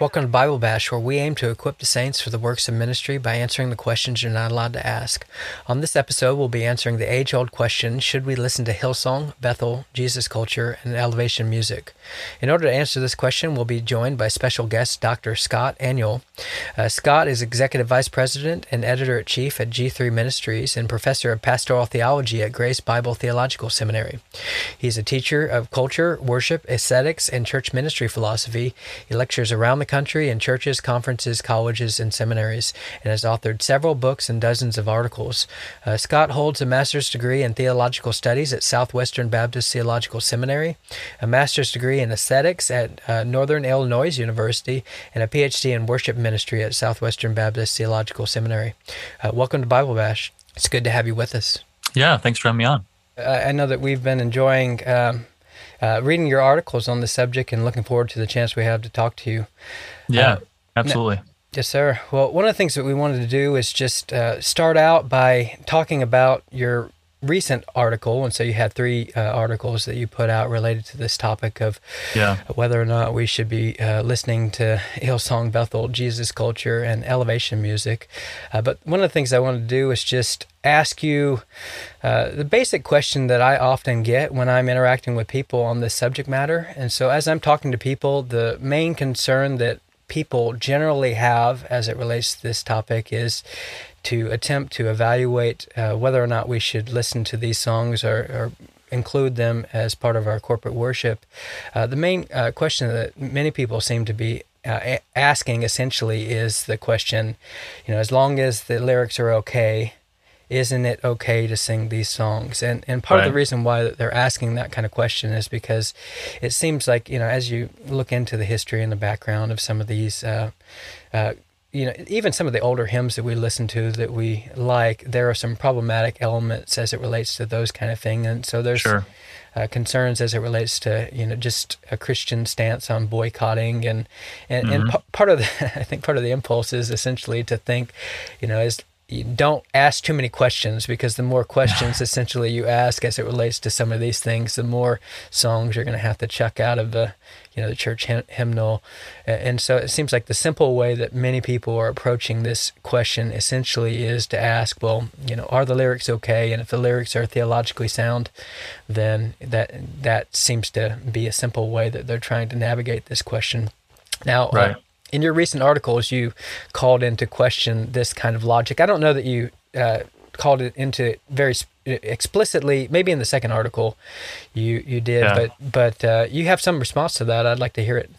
Welcome to Bible Bashed, where we aim to equip the saints for the works of ministry by answering the questions you're not allowed to ask. On this episode, we'll be answering the age old question Should we listen to Hillsong, Bethel, Jesus Culture, and Elevation Music? In order to answer this question, we'll be joined by special guest Dr. Scott Aniol. Uh, Scott is Executive Vice President and Editor at Chief at G3 Ministries and Professor of Pastoral Theology at Grace Bible Theological Seminary. He's a teacher of culture, worship, aesthetics, and church ministry philosophy. He lectures around the country in churches, conferences, colleges, and seminaries, and has authored several books and dozens of articles. Uh, Scott holds a master's degree in theological studies at Southwestern Baptist Theological Seminary, a master's degree in aesthetics at uh, Northern Illinois University, and a PhD in worship ministry at Southwestern Baptist Theological Seminary. Uh, welcome to Bible Bashed. It's good to have you with us. Yeah, thanks for having me on. I know that we've been enjoying. Um, uh, reading your articles on the subject and looking forward to the chance we have to talk to you. Yeah, uh, absolutely. Now, yes, sir. Well, one of the things that we wanted to do is just uh, start out by talking about your recent article, and so you had three uh, articles that you put out related to this topic of yeah. whether or not we should be uh, listening to Hillsong Bethel, Jesus culture, and elevation music. Uh, but one of the things I wanted to do is just ask you uh, the basic question that I often get when I'm interacting with people on this subject matter. And so, as I'm talking to people, the main concern that people generally have as it relates to this topic is to attempt to evaluate uh, whether or not we should listen to these songs or, or include them as part of our corporate worship. Uh, the main uh, question that many people seem to be uh, asking essentially is the question, you know, as long as the lyrics are okay, isn't it okay to sing these songs? And and part right. of the reason why they're asking that kind of question is because it seems like you know as you look into the history and the background of some of these. Uh, uh, you know, even some of the older hymns that we listen to that we like, there are some problematic elements as it relates to those kind of thing, and so there's sure. uh, concerns as it relates to you know just a Christian stance on boycotting, and and, mm-hmm. and p- part of the I think part of the impulse is essentially to think, you know, as you don't ask too many questions because the more questions essentially you ask as it relates to some of these things, the more songs you're going to have to chuck out of the, you know, the church hymnal. And so it seems like the simple way that many people are approaching this question essentially is to ask, well, you know, are the lyrics okay? And if the lyrics are theologically sound, then that that seems to be a simple way that they're trying to navigate this question. Now, uh, right. Uh, in your recent articles, you called into question this kind of logic. I don't know that you uh, called it into very explicitly. Maybe in the second article, you you did, yeah. but but uh, you have some response to that. I'd like to hear it.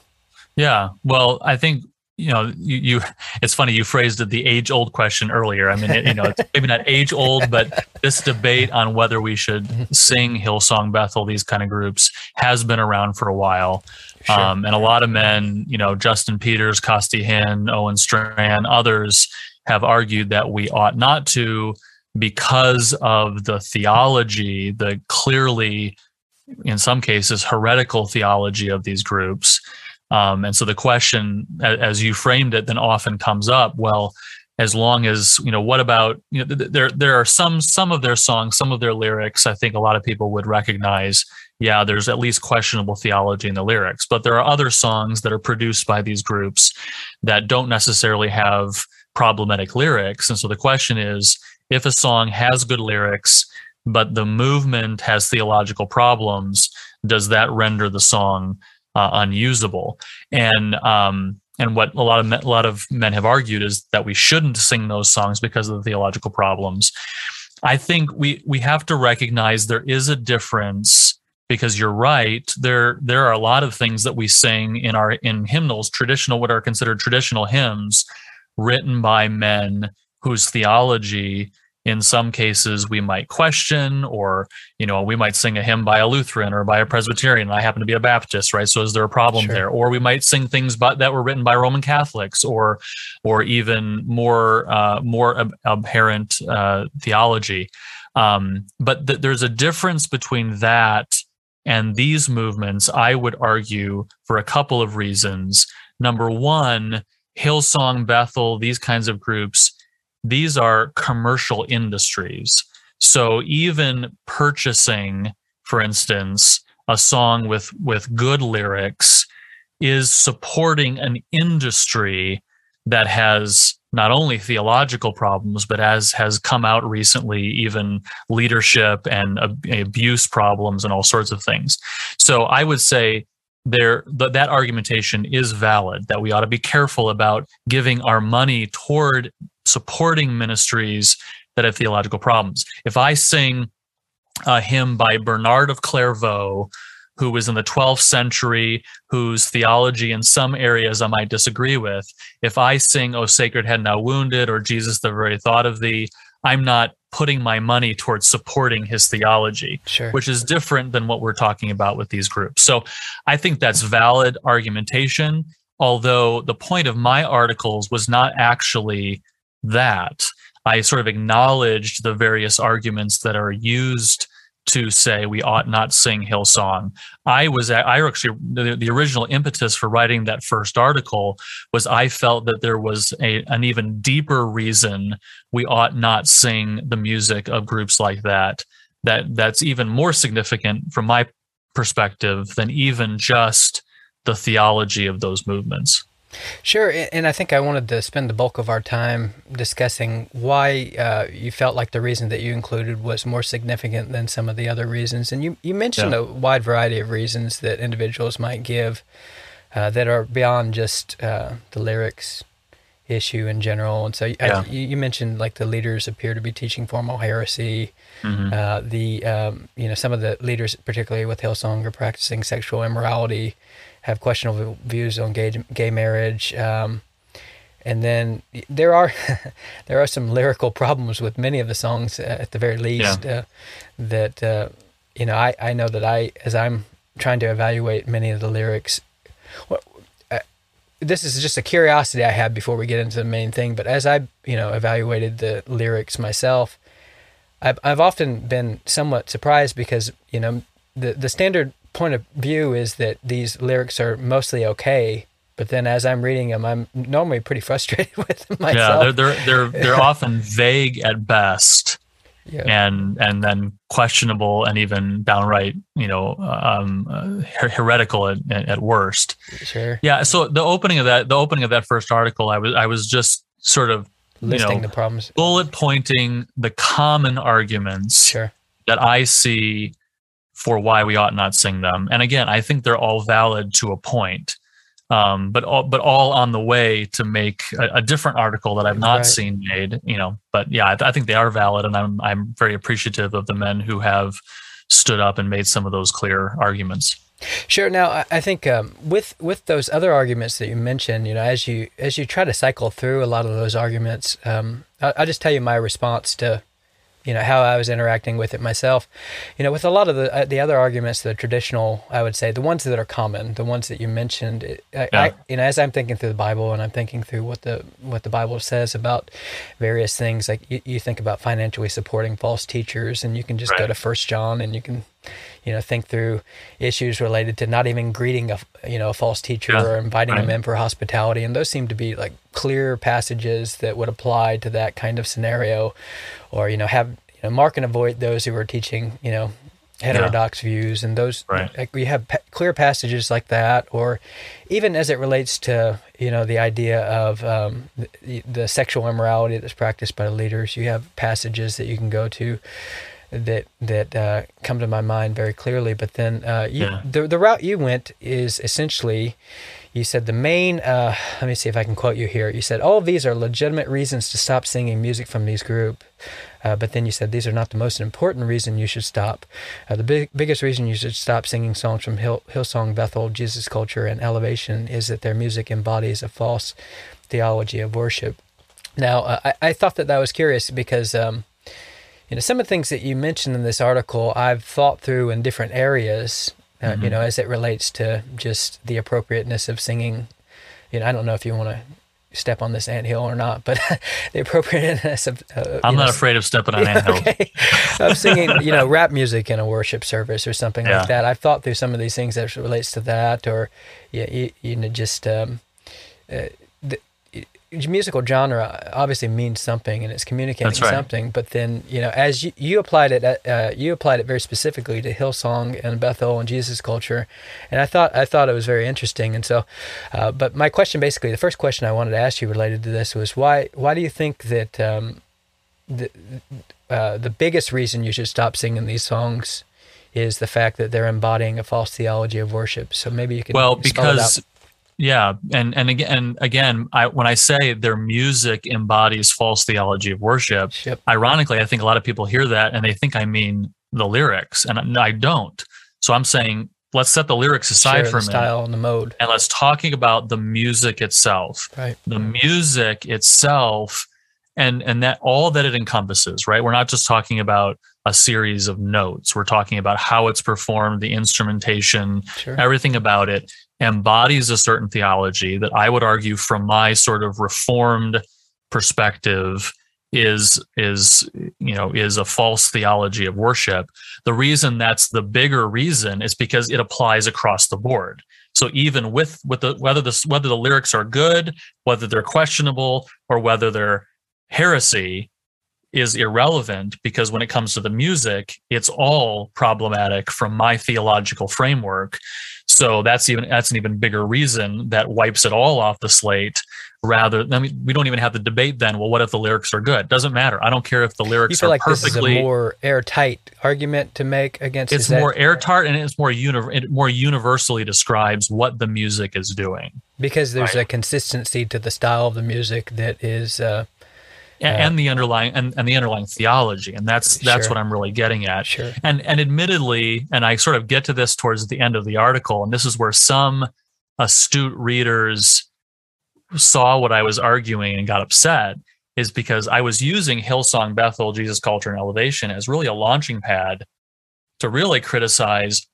Yeah. Well, I think you know you, you it's funny you phrased it the age old question earlier i mean it, you know it's maybe not age old but this debate on whether we should sing hillsong bethel these kind of groups has been around for a while Sure. Um, and a lot of men, you know, Justin Peters, Costi Hinn, Owen Strachan, others have argued that we ought not to because of the theology, the clearly, in some cases, heretical theology of these groups. Um, and so the question, as you framed it, then often comes up well, as long as you know what about you know there there are some some of their songs some of their lyrics i think a lot of people would recognize yeah there's at least questionable theology in the lyrics but there are other songs that are produced by these groups that don't necessarily have problematic lyrics and so the question is if a song has good lyrics but the movement has theological problems does that render the song uh, unusable and um, and what a lot of men, a lot of men have argued is that we shouldn't sing those songs because of the theological problems. I think we we have to recognize there is a difference because you're right there there are a lot of things that we sing in our in hymnals traditional what are considered traditional hymns written by men whose theology in some cases we might question or you know we might sing a hymn by a lutheran or by a presbyterian i happen to be a baptist right? So is there a problem sure. there? Or we might sing things by, that were written by roman catholics or or even more uh, more ab- apparent uh, theology. Um, but th- there's a difference between that and these movements i would argue for a couple of reasons number one hillsong bethel these kinds of groups these are commercial industries. So even purchasing, for instance, a song with with good lyrics is supporting an industry that has not only theological problems, but as has come out recently, even leadership and abuse problems and all sorts of things. So I would say there th- that argumentation is valid that we ought to be careful about giving our money toward supporting ministries that have theological problems. If I sing a hymn by Bernard of Clairvaux, who was in the 12th century, whose theology in some areas I might disagree with, if I sing, O Sacred Head Now Wounded, or Jesus, the very thought of thee, I'm not putting my money towards supporting his theology, sure. which is different than what we're talking about with these groups. So I think that's valid argumentation, although the point of my articles was not actually that. I sort of acknowledged the various arguments that are used to say we ought not sing Hillsong. I was I actually the, the, original impetus for writing that first article was I felt that there was a an even deeper reason we ought not sing the music of groups like that. That that's even more significant from my perspective than even just the theology of those movements. Sure, and I think I wanted to spend the bulk of our time discussing why uh, you felt like the reason that you included was more significant than some of the other reasons. And you, you mentioned yeah. a wide variety of reasons that individuals might give uh, that are beyond just uh, the lyrics issue in general. And so yeah. I, you, mentioned like the leaders appear to be teaching formal heresy. Mm-hmm. Uh, the um, you know some of the leaders, particularly with Hillsong, are practicing sexual immorality have questionable views on gay, gay marriage. Um, and then there are there are some lyrical problems with many of the songs uh, at the very least yeah. uh, that uh, you know I, I know that I as I'm trying to evaluate many of the lyrics well, uh, this is just a curiosity I had before we get into the main thing but as I you know evaluated the lyrics myself I've, I've often been somewhat surprised because you know the the standard point of view is that these lyrics are mostly okay, but then as I'm reading them, I'm normally pretty frustrated with them myself. Yeah, they're they're they're, they're often vague at best. Yeah. and and then questionable and even downright you know um, uh, heretical at, at worst sure yeah so the opening of that the opening of that first article i was i was just sort of listing you know, the problems bullet pointing the common arguments sure. that i see for why we ought not sing them. And again, I think they're all valid to a point, um, but all, but all on the way to make a, a different article that I've not right. seen made. You know, but yeah, I, I, think they are valid, and I'm I'm very appreciative of the men who have stood up and made some of those clear arguments. Sure. Now, I think um, with with those other arguments that you mentioned, you know, as you as you try to cycle through a lot of those arguments, um, I'll, I'll just tell you my response to you know how I was interacting with it myself. You know, with a lot of the uh, the other arguments, the traditional, I would say, the ones that are common, the ones that you mentioned. It, I, yeah. I, you know, as I'm thinking through the Bible and I'm thinking through what the what the Bible says about various things, like you, you think about financially supporting false teachers, and you can just right. go to First John and you can you know, think through issues related to not even greeting a, you know, a false teacher Yeah, or inviting right. them in for hospitality. And those seem to be like clear passages that would apply to that kind of scenario or, you know, have, you know, mark and avoid those who are teaching, you know, heterodox views and those Right. like we have pa- clear passages like that or even as it relates to you know the idea of um, the, the sexual immorality that's practiced by the leaders you have passages that you can go to that that uh, come to my mind very clearly but then uh, you, Yeah. the, the route you went is essentially you said the main uh, let me see if i can quote you here you said all these are legitimate reasons to stop singing music from these group uh, but then you said these are not the most important reason you should stop. Uh, the big, biggest reason you should stop singing songs from Hill, Hillsong, Bethel, Jesus Culture, and Elevation is that their music embodies a false theology of worship. Now, uh, I, I thought that that was curious because, um, you know, some of the things that you mentioned in this article, I've thought through in different areas. Uh, You know, as it relates to just the appropriateness of singing. You know, I don't know if you want to step on this anthill or not, but the appropriateness of. Uh, I'm not know, afraid of stepping on anthills. okay. of singing, you know, rap music in a worship service or something Yeah. like that. I've thought through some of these things that relates to that, or yeah, you, you know, just um, uh, musical genre obviously means something and it's communicating right. something. But then, you know, as you, you applied it, uh, you applied it very specifically to Hillsong and Bethel and Jesus culture, and I thought I thought it was very interesting. And so, uh, but my question, basically, the first question I wanted to ask you related to this was why why do you think that um, the uh, the biggest reason you should stop singing these songs is the fact that they're embodying a false theology of worship. So maybe you can well because. Yeah and and again and again I, when i say their music embodies false theology of worship Yep. ironically i think a lot of people hear that and they think i mean the lyrics and i don't so i'm saying let's set the lyrics aside for a minute style and the mode. and let's talking about the music itself Right. the music itself and and that all that it encompasses right we're not just talking about a series of notes we're talking about how it's performed the instrumentation Sure. everything about it embodies a certain theology that i would argue from my sort of reformed perspective is is you know is a false theology of worship. The reason that's the bigger reason is because it applies across the board. So even with with the whether the whether the lyrics are good whether they're questionable or whether they're heresy is irrelevant because when it comes to the music it's all problematic from my theological framework so that's even that's an even bigger reason that wipes it all off the slate rather i mean we don't even have the debate then well what if the lyrics are good? Doesn't matter. I don't care if the lyrics You feel are like this is a more airtight argument to make against it's is that- more airtight and it's more uni- it more universally describes what the music is doing. Because there's Right. a consistency to the style of the music that is uh, and, the underlying and, and the underlying theology and that's that's Sure. what i'm really getting at sure. and and admittedly and i sort of get to this towards the end of the article and this is where some astute readers saw what i was arguing and got upset is because i was using hillsong bethel jesus culture and elevation as really a launching pad to really criticize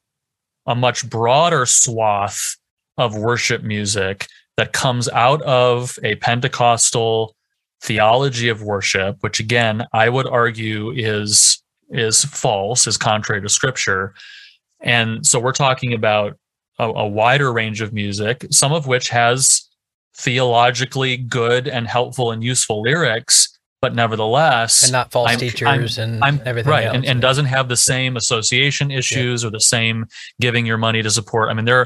a much broader swath of worship music that comes out of a pentecostal theology of worship which again i would argue is is false is contrary to scripture and so we're talking about a, a wider range of music some of which has theologically good and helpful and useful lyrics but nevertheless and not false I'm- teachers I'm- and I'm everything right, else. and, and doesn't have the same association issues or the same giving your money to support. I mean, there,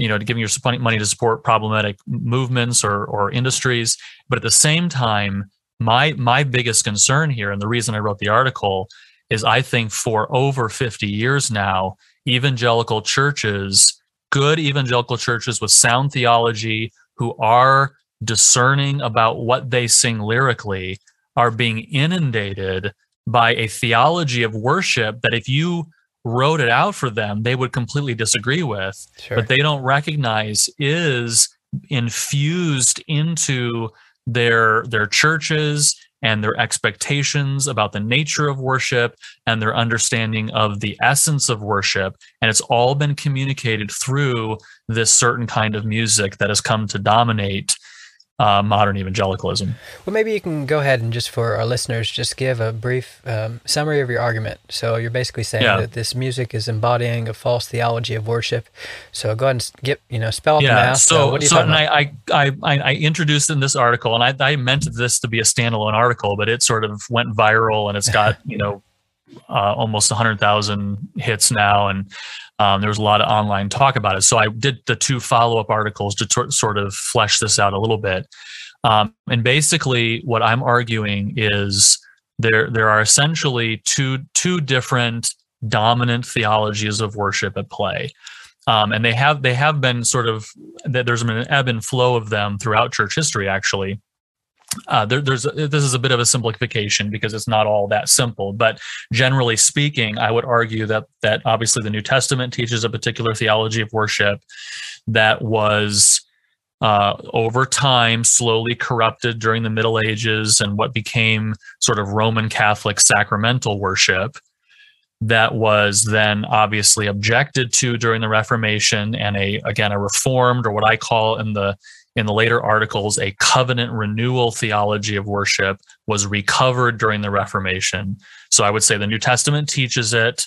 you know, giving your money to support problematic movements or or industries, but at the same time, my my biggest concern here, and the reason I wrote the article, is I think for over fifty years now, evangelical churches, good evangelical churches with sound theology, who are discerning about what they sing lyrically are being inundated by a theology of worship that if you wrote it out for them, they would completely disagree with, sure. but they don't recognize is infused into their their churches and their expectations about the nature of worship and their understanding of the essence of worship and it's all been communicated through this certain kind of music that has come to dominate uh, modern evangelicalism. Well, maybe you can go ahead and just for our listeners, just give a brief um, summary of your argument. So you're basically saying Yeah. that this music is embodying a false theology of worship. So go ahead and get you know spell out the Yeah. math. So, uh, you so and? I, I, I, I introduced in this article, and I, I meant this to be a standalone article, but it sort of went viral, and it's got you know uh, almost 100,000 hits now, and um, there was a lot of online talk about it. So I did the two follow-up articles to tor- sort of flesh this out a little bit. Um, and basically, what I'm arguing is there there are essentially two two different dominant theologies of worship at play. Um, and they have they have been sort of that there's been an ebb and flow of them throughout church history actually uh, there, there's this is a bit of a simplification because it's not all that simple but generally speaking i would argue that that obviously the new testament teaches a particular theology of worship that was uh, over time slowly corrupted during the middle ages and what became sort of roman catholic sacramental worship that was then obviously objected to during the reformation and a again a reformed or what i call in the in the later articles a covenant renewal theology of worship was recovered during the reformation. So i would say the new testament teaches it.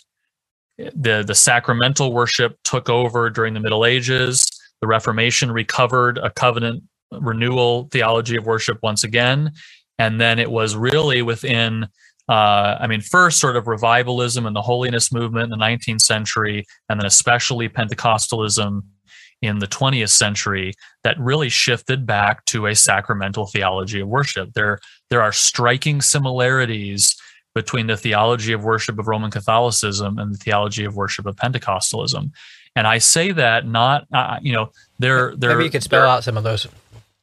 The the sacramental worship took over during the middle ages. The reformation recovered a covenant renewal theology of worship once again. And then it was really within uh, I mean, first sort of revivalism and the holiness movement in the 19th century, and then especially Pentecostalism in the 20th century, that really shifted back to a sacramental theology of worship. There, there are striking similarities between the theology of worship of Roman Catholicism and the theology of worship of Pentecostalism. And I say that not, uh, you know, there, there. maybe you could spell out some of those.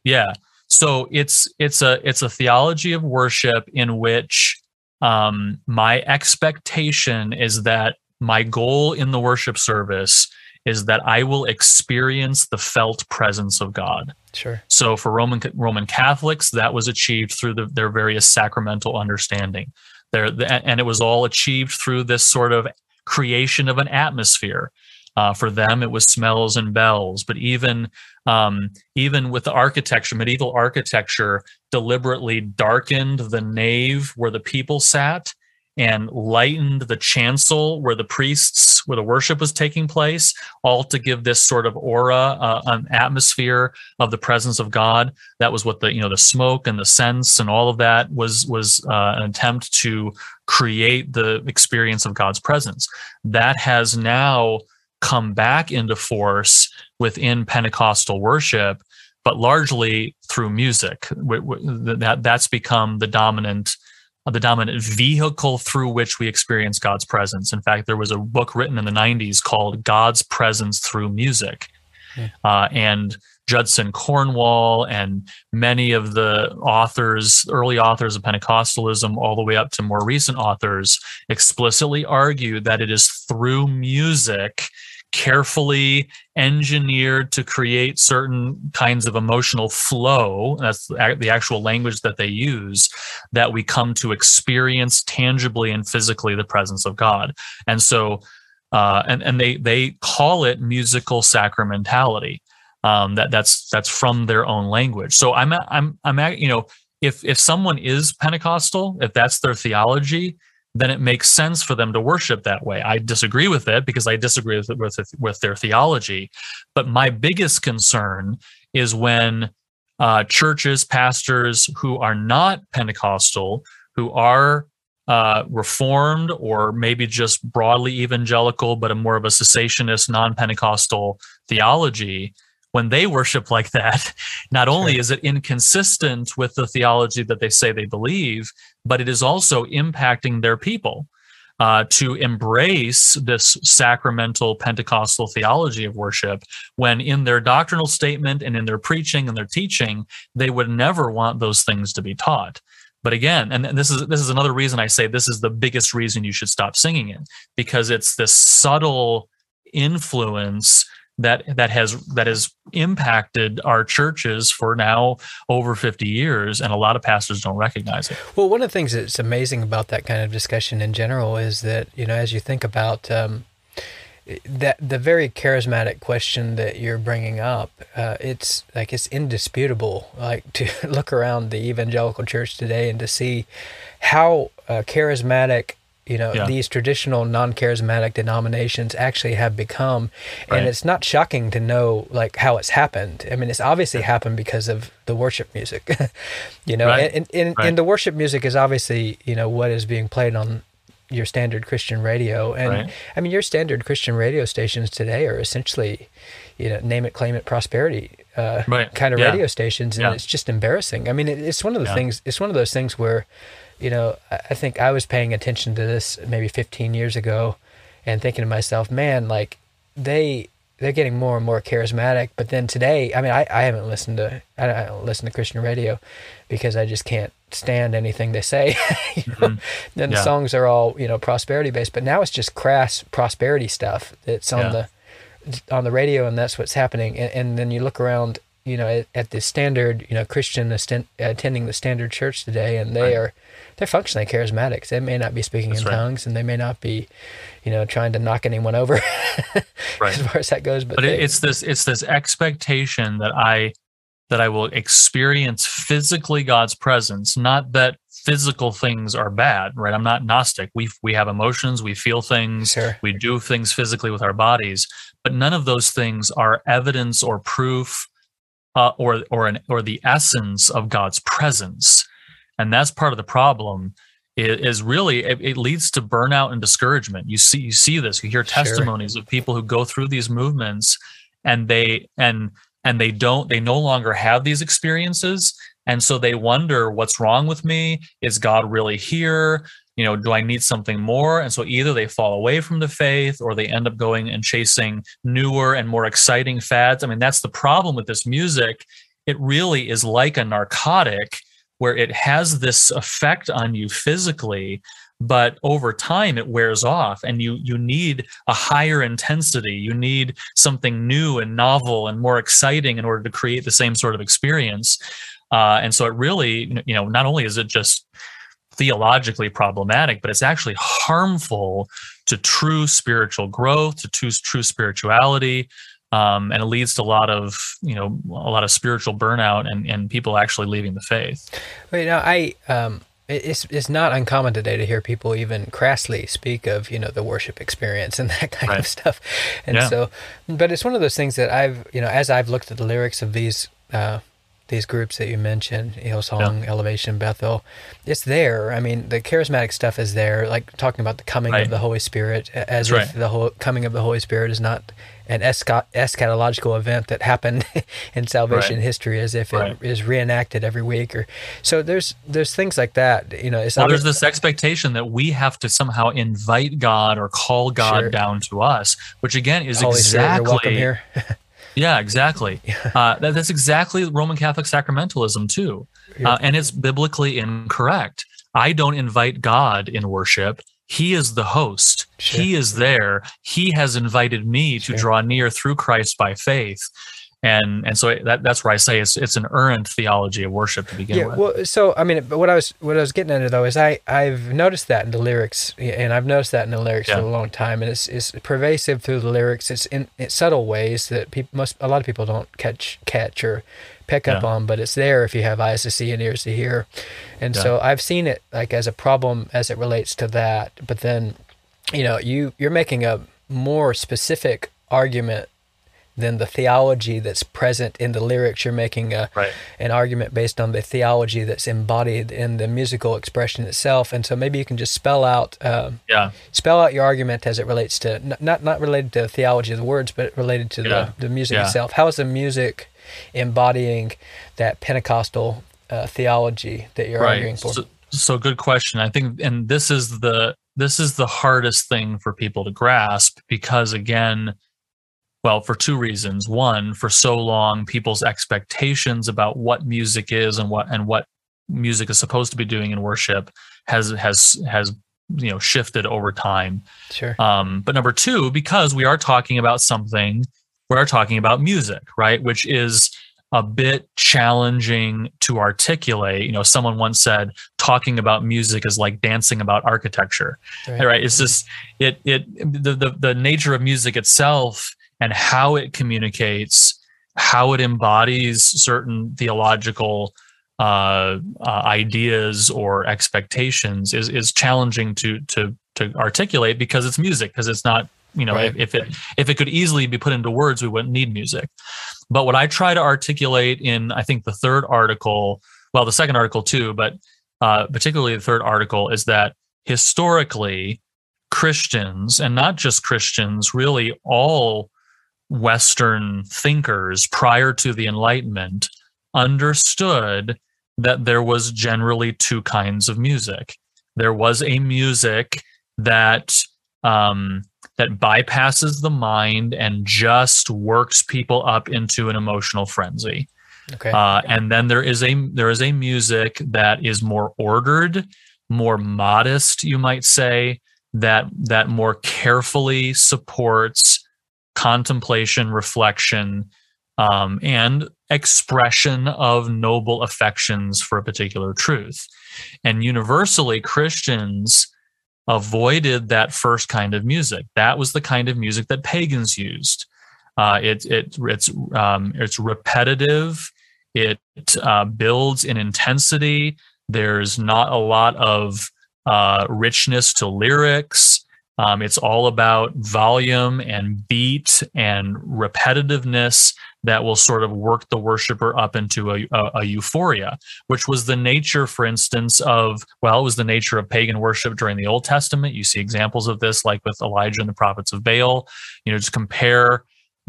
yeah. So it's it's a it's a theology of worship in which um, my expectation is that my goal in the worship service is that I will experience the felt presence of God. Sure. So for Roman Roman Catholics, that was achieved through the, their various sacramental understanding. There, and it was all achieved through this sort of creation of an atmosphere. Uh, for them, it was smells and bells. But even um, even with the architecture, medieval architecture deliberately darkened the nave where the people sat and lightened the chancel where the priests where the worship was taking place all to give this sort of aura uh, an atmosphere of the presence of god. That was what the you know the smoke and the sense and all of that was was uh, an attempt to create the experience of god's presence. That has now come back into force within pentecostal worship but largely through music. That that's become the dominant the dominant vehicle through which we experience God's presence. In fact, there was a book written in the 90s called God's Presence Through Music. Uh, and Judson Cornwall and many of the authors, early authors of Pentecostalism, all the way up to more recent authors, explicitly argue that it is through music carefully engineered to create certain kinds of emotional flow that's the actual language that they use that we come to experience tangibly and physically the presence of god. And so uh, and and they they call it musical sacramentality. Um, that that's that's from their own language. So i'm i'm i'm you know if if someone is pentecostal if that's their theology then it makes sense for them to worship that way. I disagree with it because I disagree with with, with their theology. But my biggest concern is when uh, churches, pastors who are not Pentecostal, who are uh, reformed or maybe just broadly evangelical, but a more of a cessationist, non-Pentecostal theology, when they worship like that, not only is it inconsistent with the theology that they say they believe, but it is also impacting their people uh, to embrace this sacramental Pentecostal theology of worship when in their doctrinal statement and in their preaching and their teaching, they would never want those things to be taught. But again, and this is this is another reason I say this is the biggest reason you should stop singing it because it's this subtle influence that that has that has impacted our churches for now over 50 years and a lot of pastors don't recognize it Well, one of the things that's amazing about that kind of discussion in general is that, you know, as you think about, um, that the very charismatic question that you're bringing up, uh, it's like it's indisputable. Like to look around the evangelical church today and to see how uh, charismatic you know Yeah. these traditional non-charismatic denominations actually have become Right. and it's not shocking to know like how it's happened i mean it's obviously happened because of the worship music you know Right. and, and, Right. and the worship music is obviously you know what is being played on your standard christian radio and i mean your standard christian radio stations today are essentially you know name it claim it prosperity uh, Right. kind of Yeah. radio stations and Yeah. it's just embarrassing i mean it, it's one of the things it's one of those things where you know I, think i was paying attention to this maybe 15 years ago and thinking to myself man like they they're getting more and more charismatic but then today i mean i, I haven't listened to I don't, I don't listen to christian radio because i just can't stand anything they say you know? then the Mm-hmm. Yeah. songs are all you know prosperity based but now it's just crass prosperity stuff that's on Yeah. the on the radio and that's what's happening and, and then you look around you know at, at the standard you know christian asten- attending the standard church today and they Right. are they're functionally charismatics they may not be speaking That's in right. tongues and they may not be you know trying to knock anyone over Right. as far as that goes but, but they, it's this it's this expectation that i that i will experience physically god's presence not that physical things are bad right i'm not gnostic we we have emotions we feel things Sure. we do things physically with our bodies but none of those things are evidence or proof uh, or or an or the essence of god's presence. And that's part of the problem is really it, it leads to burnout and discouragement. You see you see this. You hear Sure. testimonies of people who go through these movements and they and and they don't they no longer have these experiences. And so they wonder what's wrong with me? Is god really here you know do i need something more? And so either they fall away from the faith or they end up going and chasing newer and more exciting fads. I mean that's the problem with this music. It really is like a narcotic where it has this effect on you physically but over time it wears off and you you need a higher intensity. You need something new and novel and more exciting in order to create the same sort of experience. Uh, and so it really you know not only is it just theologically problematic but it's actually harmful to true spiritual growth to true, true spirituality um, and it leads to a lot of you know a lot of spiritual burnout and, and people actually leaving the faith Well, you know, I um, it's it's not uncommon today to hear people even crassly speak of you know the worship experience and that kind Right. of stuff, and Yeah. so, but it's one of those things that I've you know as I've looked at the lyrics of these uh, these groups that you mentioned, Hillsong, Elevation, Bethel, it's there. I mean, the charismatic stuff is there, like talking about the coming Right. of the Holy Spirit, as That's if right. the whole coming of the Holy Spirit is not an eschatological event that happened in salvation Right. history, as if it is reenacted every week, or so. There's there's things like that. You know, it's well there's this expectation that we have to somehow invite god or call god Sure. down to us which again is Holy Spirit, exactly you're welcome here. Yeah, exactly. Uh, that, that's exactly Roman Catholic sacramentalism too, uh, and it's biblically incorrect. I don't invite God in worship. He is the host. He is there. He has invited me to draw near through Christ by faith, and and so that, that's where I say it's it's an earned theology of worship to begin yeah, with. well, so I mean, but what I was what I was getting at though is I I've noticed that in the lyrics, and I've noticed that in the lyrics Yeah. for a long time, and it's it's pervasive through the lyrics. It's in, subtle ways that people most a lot of people don't catch catch or pick up Yeah. on, but it's there if you have eyes to see and ears to hear. And so I've seen it like as a problem as it relates to that, but then you know you you're making a more specific argument than the theology that's present in the lyrics. You're making a, Right. an argument based on the theology that's embodied in the musical expression itself. And so maybe you can just spell out um, yeah, spell out your argument as it relates to n- not not related to the theology of the words, but related to Yeah. the, the music Yeah. itself. How is the music embodying that Pentecostal uh, theology that you're arguing for? So, so good question. I think, and this is the this is the hardest thing for people to grasp because again, well, for two reasons. One, for so long, people's expectations about what music is and what and what music is supposed to be doing in worship has has has you know shifted over time. Sure. Um, but number two, because we are talking about something, we are talking about music, right? Which is a bit challenging to articulate. You know, someone once said talking about music is like dancing about architecture. Right. right? It's just it it the, the the nature of music itself and how it communicates, how it embodies certain theological uh, uh, ideas or expectations is is challenging to to to articulate because it's music because it's not you know right. if, if it if it could easily be put into words we wouldn't need music but what i try to articulate in i think the third article well the second article too but uh, particularly the third article is that historically christians and not just christians really all western thinkers prior to the enlightenment understood that there was generally two kinds of music there was a music that um, that bypasses the mind and just works people up into an emotional frenzy. Okay. Uh, and then there is a there is a music that is more ordered, more modest, you might say, that that more carefully supports contemplation, reflection, um, and expression of noble affections for a particular truth. And universally, Christians avoided that first kind of music. That was the kind of music that pagans used. Uh, it, it, it's, um, it's repetitive. It uh, builds in intensity. There's not a lot of uh, richness to lyrics. Um, it's all about volume and beat and repetitiveness that will sort of work the worshiper up into a, a, a, euphoria, which was the nature, for instance, of, well, it was the nature of pagan worship during the Old Testament. You see examples of this, like with Elijah and the prophets of Baal. You know, just compare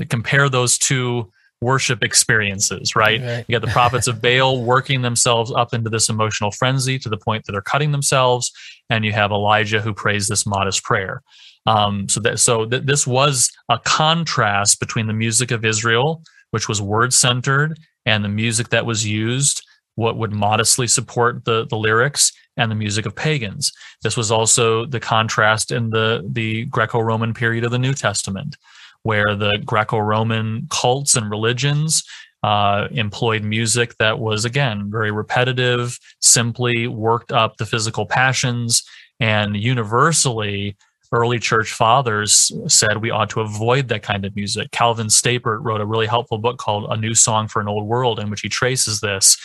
compare those two worship experiences, right? right? You got the prophets of Baal working themselves up into this emotional frenzy to the point that they're cutting themselves, and you have Elijah who prays this modest prayer. Um, so that so th- this was a contrast between the music of Israel which was word centered, and the music that was used, what would modestly support the, the lyrics and the music of pagans. This was also the contrast in the, the Greco Roman period of the New Testament, where the Greco Roman cults and religions uh, employed music that was, again, very repetitive, simply worked up the physical passions, and universally early church fathers said we ought to avoid that kind of music. Calvin Stapert wrote a really helpful book called A New Song for an Old World, in which he traces this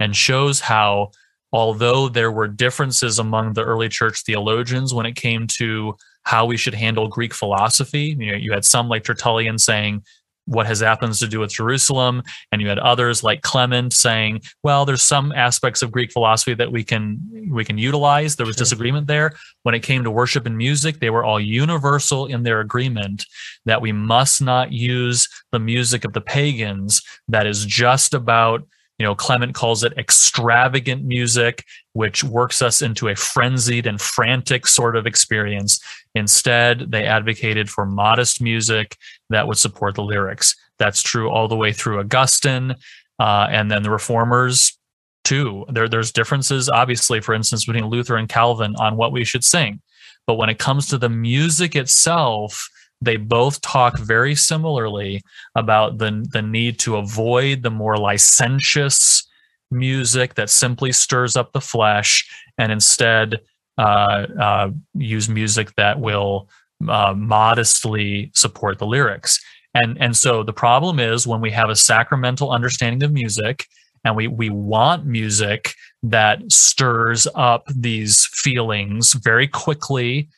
and shows how, although there were differences among the early church theologians when it came to how we should handle Greek philosophy, you know, you had some like Tertullian saying what has Athens to do with Jerusalem? And you had others like Clement saying, well, there's some aspects of Greek philosophy that we can we can utilize. There was sure. disagreement there. When it came to worship and music, they were all universal in their agreement that we must not use the music of the pagans that is just about you know, Clement calls it extravagant music, which works us into a frenzied and frantic sort of experience. Instead, they advocated for modest music that would support the lyrics. That's true all the way through Augustine, uh, and then the reformers too. There, there's differences, obviously, for instance, between Luther and Calvin on what we should sing. But when it comes to the music itself, they both talk very similarly about the, the need to avoid the more licentious music that simply stirs up the flesh and instead uh, uh, use music that will uh, modestly support the lyrics. And, and so the problem is when we have a sacramental understanding of music and we, we want music that stirs up these feelings very quickly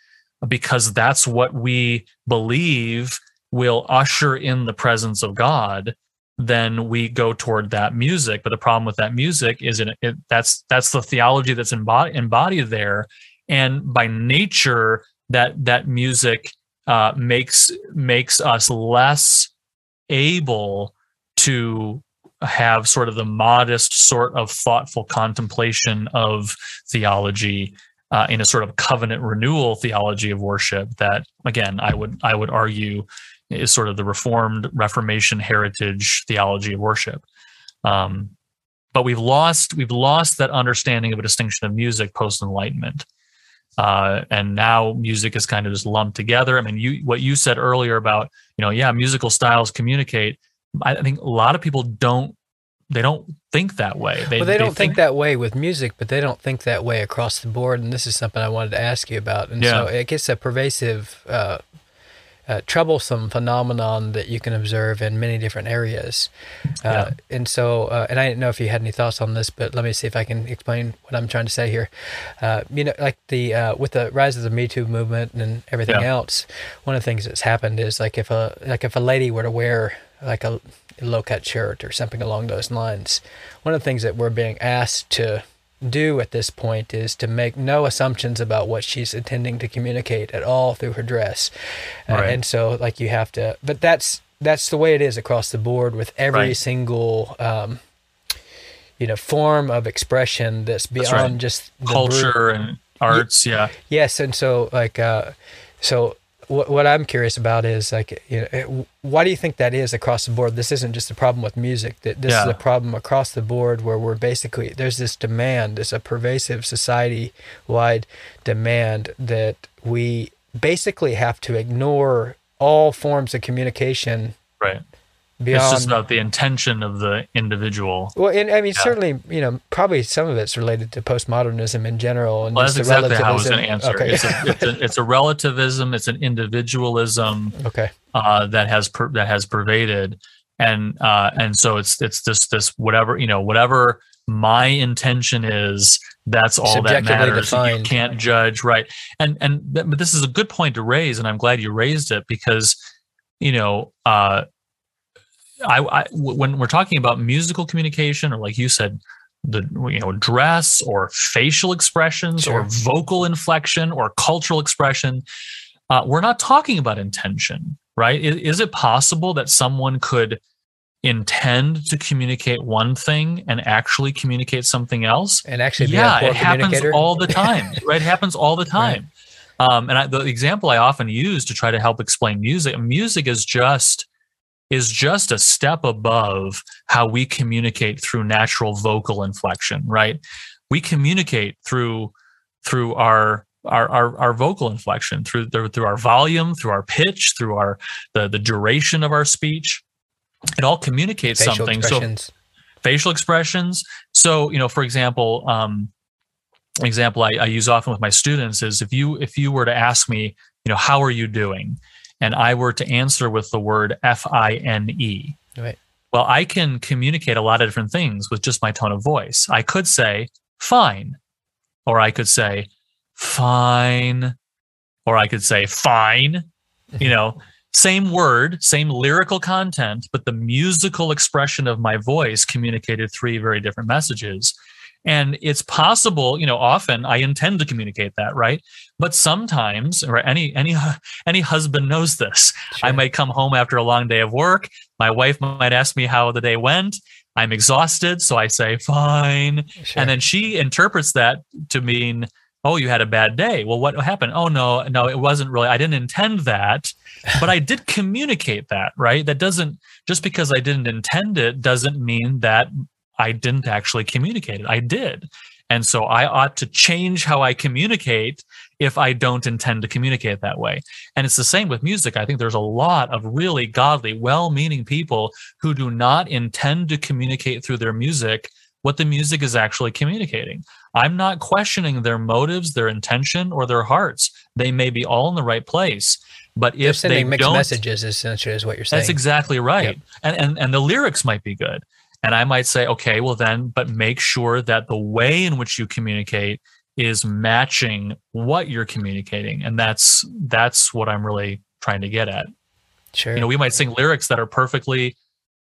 because that's what we believe will usher in the presence of God, then we go toward that music. But the problem with that music is it, it that's that's the theology that's embodied, embodied there, and by nature that that music uh, makes makes us less able to have sort of the modest sort of thoughtful contemplation of theology uh, in a sort of covenant renewal theology of worship that again i would i would argue is sort of the reformed reformation heritage theology of worship. Um, but we've lost we've lost that understanding of a distinction of music post enlightenment uh, and now music is kind of just lumped together. I mean you what you said earlier about you know yeah musical styles communicate. I think a lot of people don't they don't think that way. They, well, they don't think, think, that way with music, but they don't think that way across the board. And this is something I wanted to ask you about. And yeah. so it gets a pervasive, uh, uh, troublesome phenomenon that you can observe in many different areas. Uh, yeah. And so, uh, and I didn't know if you had any thoughts on this, but let me see if I can explain what I'm trying to say here. Uh, you know, like the uh, with the rise of the Me Too movement and everything yeah. else, one of the things that's happened is like if a like if a lady were to wear like a low cut shirt or something along those lines, one of the things that we're being asked to do at this point is to make no assumptions about what she's intending to communicate at all through her dress. Uh, and so like you have to but that's that's the way it is across the board with every right. single um, you know form of expression that's beyond that's right. just culture and arts yeah yes and so like uh so what, what I'm curious about is like, you know, why do you think that is across the board? This isn't just a problem with music. That this yeah. is a problem across the board where we're basically there's this demand, there's a pervasive society-wide demand that we basically have to ignore all forms of communication. Right beyond. It's just about the intention of the individual. Well, and I mean, yeah. certainly, you know, probably some of it's related to postmodernism in general. And well, that's exactly how I was going to answer. Okay. It's, a, it's, a, it's, a, relativism. It's an individualism. Okay. Uh, that has per, that has pervaded, and uh, and so it's it's just this whatever you know whatever my intention is that's all that matters defined. you can't judge right and and but this is a good point to raise and i'm glad you raised it because you know uh I, I when we're talking about musical communication, or like you said, the you know dress or facial expressions sure. or vocal inflection or cultural expression, uh, we're not talking about intention, right? Is, is it possible that someone could intend to communicate one thing and actually communicate something else? And actually, yeah, it happens all the time, right? It happens all the time. Right. Um, and I, the example I often use to try to help explain music, music is just is just a step above how we communicate through natural vocal inflection, right? We communicate through through our our, our, our vocal inflection through through our volume, through our pitch, through our the, the duration of our speech. It all communicates facial something. Expressions. So facial expressions. So you know, for example, um, example I, I use often with my students is if you if you were to ask me, you know, how are you doing? And I were to answer with the word F I N E, right. well, I can communicate a lot of different things with just my tone of voice. I could say fine, or I could say fine, or I could say fine. You know, same word, same lyrical content, but the musical expression of my voice communicated three very different messages. And it's possible, you know, often I intend to communicate that, right? But sometimes, or any any any husband knows this. Sure. I might come home after a long day of work. My wife might ask me how the day went. I'm exhausted, so I say fine, sure. and then she interprets that to mean, "Oh, you had a bad day." Well, what happened? Oh no, no, it wasn't really. I didn't intend that, but I did communicate that, right? That doesn't just because I didn't intend it doesn't mean that I didn't actually communicate it. I did. And so I ought to change how I communicate if I don't intend to communicate that way. And it's the same with music. I think there's a lot of really godly, well meaning people who do not intend to communicate through their music what the music is actually communicating. I'm not questioning their motives, their intention, or their hearts. They may be all in the right place. But if They're sending they mixed don't, messages, essentially, is what you're saying. That's exactly right. Yep. And, and and the lyrics might be good. And I might say, okay, well then, but make sure that the way in which you communicate is matching what you're communicating. And that's that's what I'm really trying to get at. Sure. You know, we might sing lyrics that are perfectly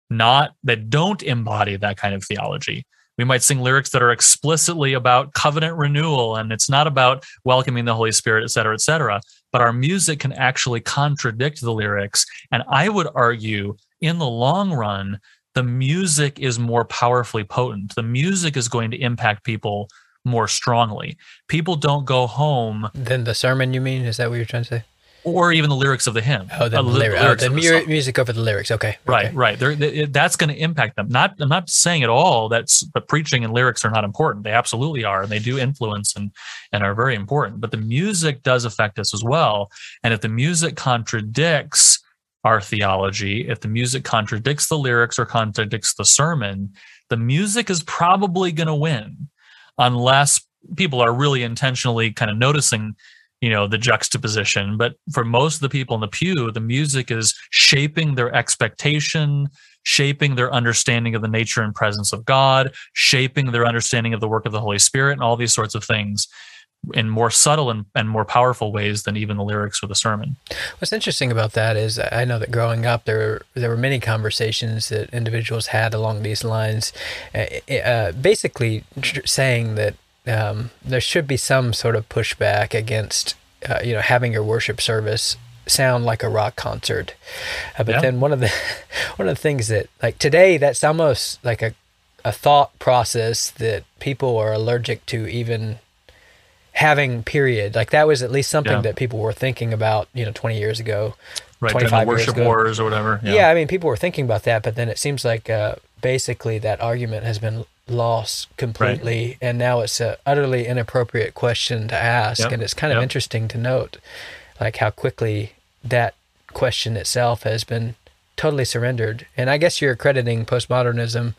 not that don't embody that kind of theology. We might sing lyrics that are explicitly about covenant renewal and it's not about welcoming the Holy Spirit, et cetera, et cetera. But our music can actually contradict the lyrics. And I would argue in the long run, the music is more powerfully potent. The music is going to impact people more strongly. People don't go home. Then the sermon, you mean? Is that what you're trying to say? Or even the lyrics of the hymn. Oh, the, uh, lyric, oh, the mu- music over the lyrics. Okay. Right, okay. right. They're, that's going to impact them. Not, I'm not saying at all that but preaching and lyrics are not important. They absolutely are, and they do influence and and are very important. But the music does affect us as well. And if the music contradicts our theology, if the music contradicts the lyrics or contradicts the sermon, the music is probably going to win unless people are really intentionally kind of noticing you know the juxtaposition. But for most of the people in the pew the music is shaping their expectation shaping their understanding of the nature and presence of god shaping their understanding of the work of the holy spirit and all these sorts of things in more subtle and, and more powerful ways than even the lyrics of the sermon. What's interesting about that is I know that growing up there there were many conversations that individuals had along these lines, uh, uh, basically saying that um, there should be some sort of pushback against uh, you know having your worship service sound like a rock concert. Uh, but yeah. then one of the one of the things that like today that's almost like a a thought process that people are allergic to even having period like that was at least something yeah. that people were thinking about you know 20 years ago right 25 the worship wars or whatever yeah. yeah. i mean people were thinking about that but then it seems like uh, basically that argument has been lost completely right. and now it's a utterly inappropriate question to ask yep. and it's kind of yep. interesting to note like how quickly that question itself has been totally surrendered and i guess you're accrediting postmodernism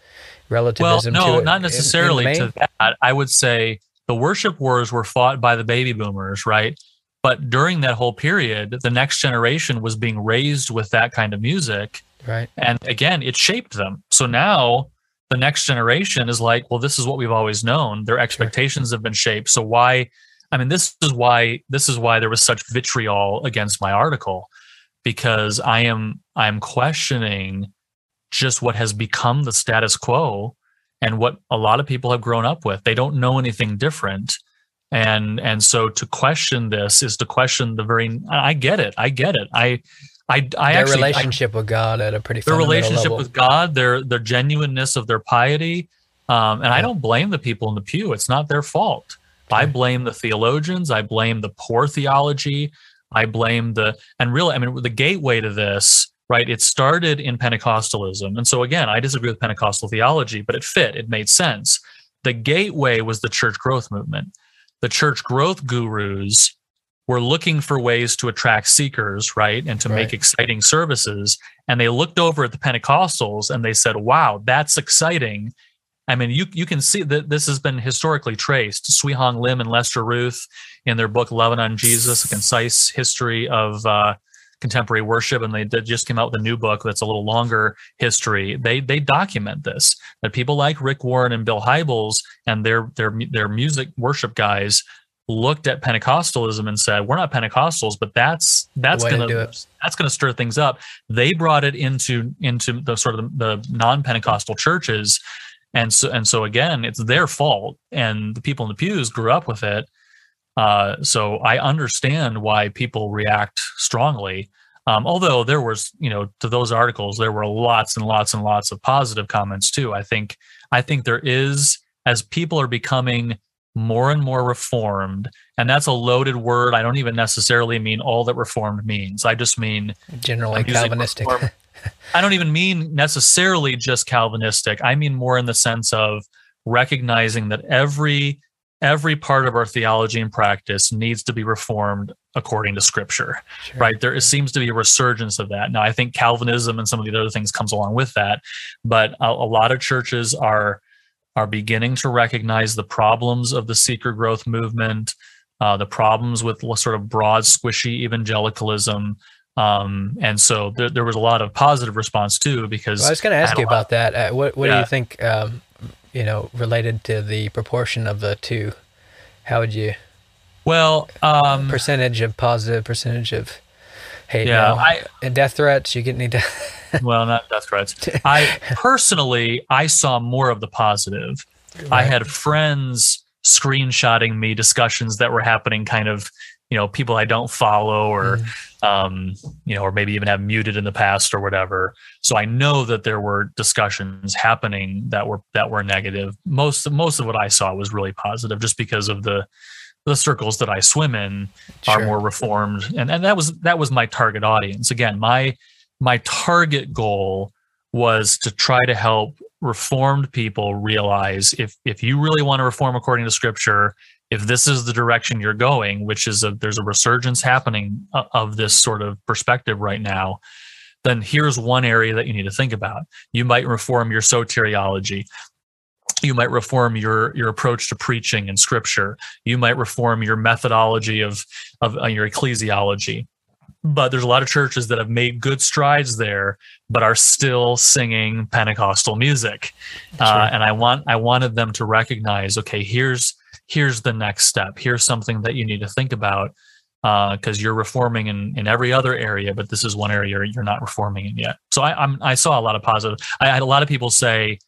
relativism well, no, not necessarily in, in to that i would say the worship wars were fought by the baby boomers, right? But during that whole period, the next generation was being raised with that kind of music. Right. And again, it shaped them. So now the next generation is like, well, this is what we've always known. Their expectations sure. have been shaped. So why I mean, this is why this is why there was such vitriol against my article, because I am I am questioning just what has become the status quo and what a lot of people have grown up with. They don't know anything different. And and so to question this is to question the very I get it. I get it. I I, I their actually, relationship I, with God at a pretty their relationship level. with God, their their genuineness of their piety, um, and yeah. I don't blame the people in the pew. It's not their fault. Okay. I blame the theologians. I blame the poor theology. I blame the and really, I mean, the gateway to this right? It started in Pentecostalism. And so, again, I disagree with Pentecostal theology, but it fit, it made sense. The gateway was the church growth movement. The church growth gurus were looking for ways to attract seekers, right? And to right. make exciting services. And they looked over at the Pentecostals and they said, wow, that's exciting. I mean, you you can see that this has been historically traced. Swee Hong Lim and Lester Ruth, in their book "Loving on Jesus: A Concise History of uh, contemporary worship and they did, just came out with a new book that's a little longer history. They they document this that people like rick warren and bill hybels and their their their music worship guys looked at pentecostalism and said we're not pentecostals but that's that's gonna that's gonna stir things up. They brought it into into the sort of the, the non-pentecostal churches and so and so again it's their fault and the people in the pews grew up with it uh, so I understand why people react strongly. Um, although there was, you know, to those articles, there were lots and lots and lots of positive comments too. I think, I think there is, as people are becoming more and more reformed, and that's a loaded word. I don't even necessarily mean all that reformed means. I just mean generally Calvinistic. I don't even mean necessarily just Calvinistic. I mean more in the sense of recognizing that every every part of our theology and practice needs to be reformed according to scripture sure. right there seems to be a resurgence of that now i think calvinism and some of the other things comes along with that but a, a lot of churches are are beginning to recognize the problems of the seeker growth movement uh, the problems with sort of broad squishy evangelicalism um, and so there, there was a lot of positive response too because well, i was going to ask you about that uh, what, what yeah. do you think um, you know, related to the proportion of the two, how would you? Well, um, percentage of positive, percentage of hate. Yeah, I, and death threats. You get any death? well, not death threats. I personally, I saw more of the positive. Right. I had friends screenshotting me discussions that were happening, kind of you know people I don't follow or mm. um, you know or maybe even have muted in the past or whatever. So I know that there were discussions happening that were that were negative. Most most of what I saw was really positive, just because of the the circles that I swim in sure. are more reformed, and and that was that was my target audience. Again, my my target goal was to try to help reformed people realize if if you really want to reform according to scripture if this is the direction you're going, which is a, there's a resurgence happening uh, of this sort of perspective right now, then here's one area that you need to think about. You might reform your soteriology. you might reform your your approach to preaching and scripture you might reform your methodology of of uh, your ecclesiology but there's a lot of churches that have made good strides there but are still singing pentecostal music uh, and i want i wanted them to recognize okay here's here's the next step here's something that you need to think about because uh, you're reforming in, in every other area, but this is one area you're not reforming in yet. So I, I'm, I saw a lot of positive. I had a lot of people say,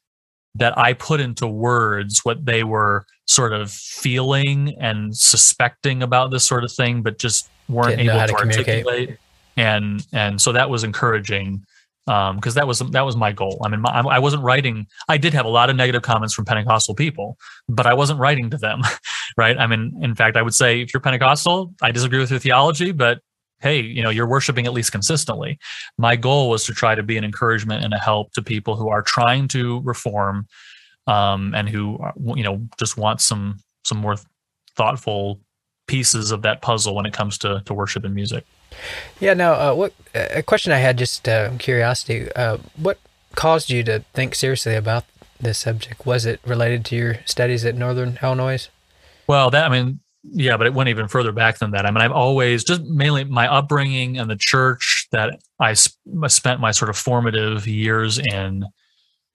that I put into words what they were sort of feeling and suspecting about this sort of thing, but just weren't Didn't able to, to articulate. And and so that was encouraging because um, that was that was my goal. I mean, my, I wasn't writing. I did have a lot of negative comments from Pentecostal people, but I wasn't writing to them, right? I mean, in fact, I would say if you're Pentecostal, I disagree with your theology, but hey, you know, you're worshiping at least consistently. My goal was to try to be an encouragement and a help to people who are trying to reform um, and who, you know, just want some some more thoughtful pieces of that puzzle when it comes to, to worship and music. Yeah. Now, uh, what a question I had, just uh, curiosity. Uh, what caused you to think seriously about this subject? Was it related to your studies at Northern Illinois? Well, that I mean, yeah, but it went even further back than that. I mean, I've always just mainly my upbringing and the church that I sp- spent my sort of formative years in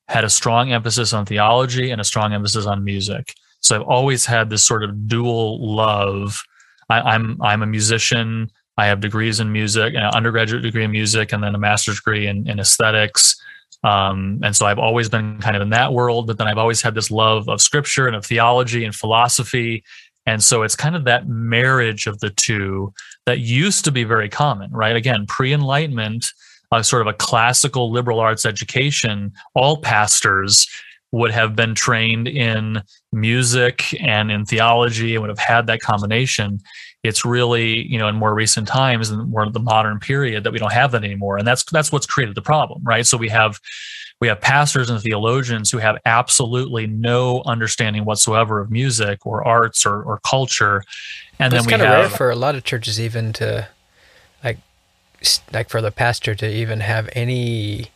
had a strong emphasis on theology and a strong emphasis on music. So I've always had this sort of dual love. I, I'm I'm a musician. I have degrees in music, an undergraduate degree in music, and then a master's degree in, in aesthetics. Um, and so I've always been kind of in that world, but then I've always had this love of scripture and of theology and philosophy and so it's kind of that marriage of the two that used to be very common, right? Again, pre Enlightenment, uh, sort of a classical liberal arts education, all pastors would have been trained in music and in theology and would have had that combination. It's really, you know, in more recent times and more of the modern period that we don't have that anymore. And that's that's what's created the problem, right? So we have we have pastors and theologians who have absolutely no understanding whatsoever of music or arts or, or culture and then we have rare for a lot of churches even to like like for the pastor to even have any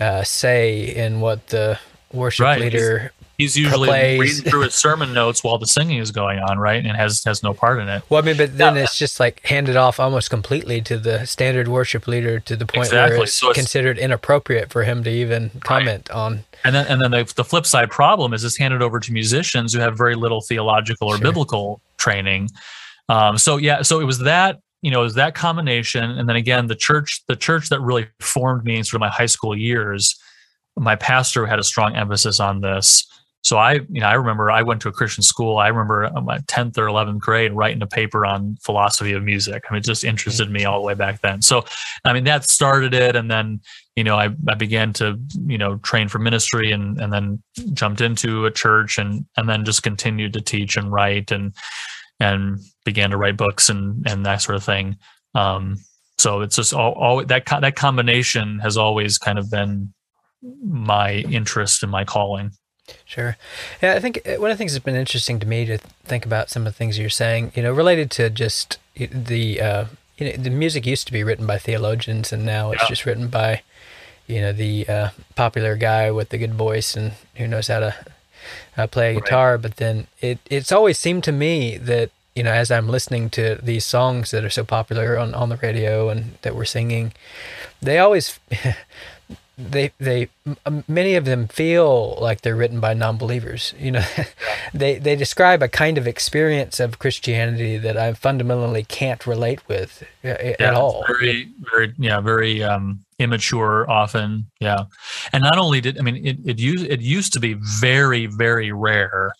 uh, say in what the worship right. leader he's usually plays. reading through his sermon notes while the singing is going on, right? And has has no part in it. Well, I mean, but then it's just like handed off almost completely to the standard worship leader to the point exactly. where it's, so it's considered inappropriate for him to even comment right. on. And then and then the, the flip side problem is it's handed over to musicians who have very little theological or sure. biblical training. Um, so yeah, so it was that you know, it was that combination, and then again, the church, the church that really formed me in sort of my high school years. My pastor had a strong emphasis on this so I, you know, I remember I went to a Christian school. I remember my 10th or 11th grade writing a paper on philosophy of music. I mean, it just interested me all the way back then. So, I mean, that started it. And then, you know, I, I began to, you know, train for ministry and, and then jumped into a church and, and then just continued to teach and write and, and began to write books and, and that sort of thing. Um, so it's just all, all that, that combination has always kind of been my interest and my calling. Sure. Yeah, I think uh, one of the things that's been interesting to me to think about some of the things you're saying, you know, related to just the, uh, you know, the music used to be written by theologians and now it's yeah. just written by, you know, the uh, popular guy with the good voice and who knows how to uh, play a guitar. Right. But then it, it's always seemed to me that, you know, as I'm listening to these songs that are so popular on, on the radio and that we're singing, they always they they many of them feel like they're written by non-believers you know? They they describe a kind of experience of christianity that i fundamentally can't relate with uh, at yeah, all. very very yeah very um immature often yeah. And not only did i mean it it used it used to be very very rare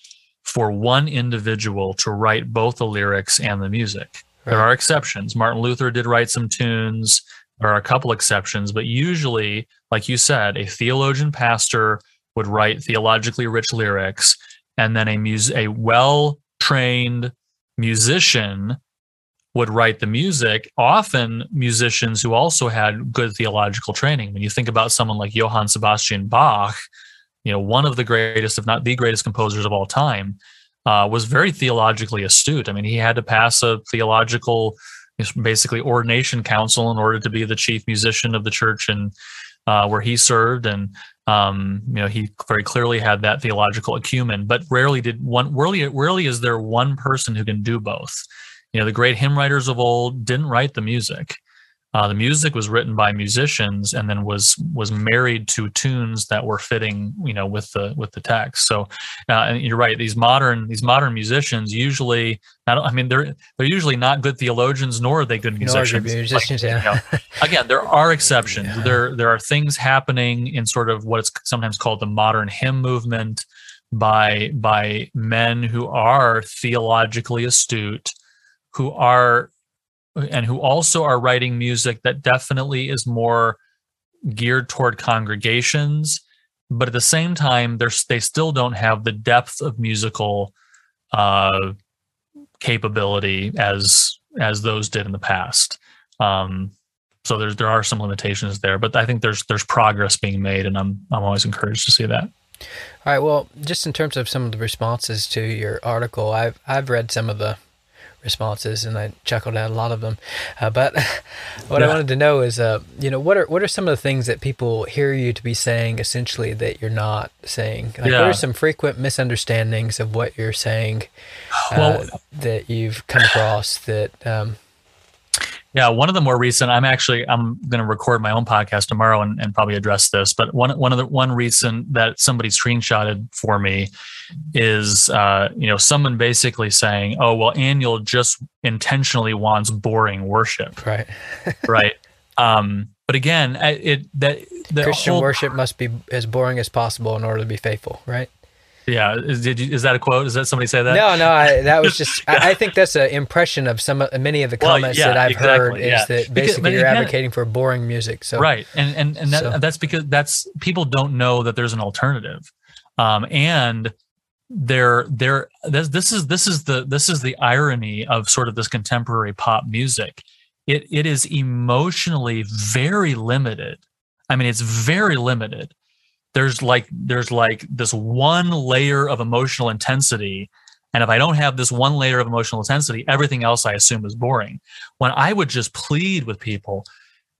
for one individual to write both the lyrics and the music. Right. there are exceptions. Martin luther did write some tunes. There are a couple exceptions, but usually, like you said, a theologian pastor would write theologically rich lyrics, and then a mus- a well trained musician would write the music. Often, musicians who also had good theological training. When you think about someone like Johann Sebastian Bach, you know, one of the greatest, if not the greatest composers of all time, uh, was very theologically astute. I mean, he had to pass a theological basically ordination council in order to be the chief musician of the church in uh, where he served, and um, you know he very clearly had that theological acumen. But rarely did one rarely rarely is there one person who can do both. You know, the great hymn writers of old didn't write the music. Uh, the music was written by musicians and then was was married to tunes that were fitting, you know, with the with the text. So, uh, and you're right. These modern these modern musicians usually, I, I mean, they're they're usually not good theologians, nor are they good musicians. Nor musicians, like, yeah. You know, again, there are exceptions. Yeah. There there are things happening in sort of what is sometimes called the modern hymn movement by by men who are theologically astute, who are and who also are writing music that definitely is more geared toward congregations but at the same time they're they still don't have the depth of musical uh, capability as as those did in the past. Um, so there's there are some limitations there but i think there's there's progress being made and i'm i'm always encouraged to see that. All right well just in terms of some of the responses to your article i've i've read some of the responses, and I chuckled at a lot of them. Uh, but what yeah. I wanted to know is, uh, you know, what are what are some of the things that people hear you to be saying essentially that you're not saying? Like, yeah. what are some frequent misunderstandings of what you're saying uh, well, that you've come across that um, yeah, one of the more recent. I'm actually I'm going to record my own podcast tomorrow and, and probably address this. But one one of the one reason that somebody screenshotted for me is uh, you know someone basically saying, "Oh well, Aniol just intentionally wants boring worship." Right. right. Um, but again, it that the Christian whole, worship must be as boring as possible in order to be faithful. Right. Yeah, is, did you, is that a quote? Is that somebody say that? No, no, I, that was just. yeah. I, I, think that's an impression of some many of the comments well, yeah, that I've exactly, heard is yeah. that basically because, you're advocating for boring music. So right, and and and that, so. that's because that's people don't know that there's an alternative, um, and there there this, this is this is the this is the irony of sort of this contemporary pop music. It it is emotionally very limited. I mean, it's very limited there's like there's like this one layer of emotional intensity. And if i don't have this one layer of emotional intensity everything else i assume is boring. When i would just plead with people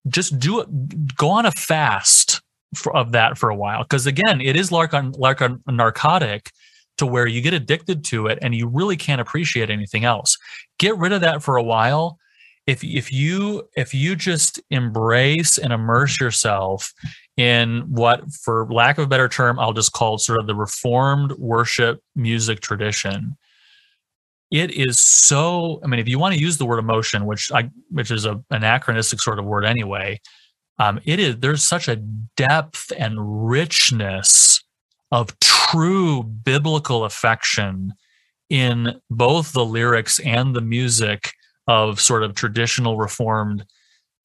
just do it go on a fast for, of that for a while. Because again it is like a, like a narcotic to where you get addicted to it and you really can't appreciate anything else. Get rid of that for a while. If if you if you just embrace and immerse yourself in what, for lack of a better term, I'll just call sort of the reformed worship music tradition. It is so. I mean, if you want to use the word emotion, which I, which is a anachronistic sort of word anyway, um, it is. There's such a depth and richness of true biblical affection in both the lyrics and the music of sort of traditional reformed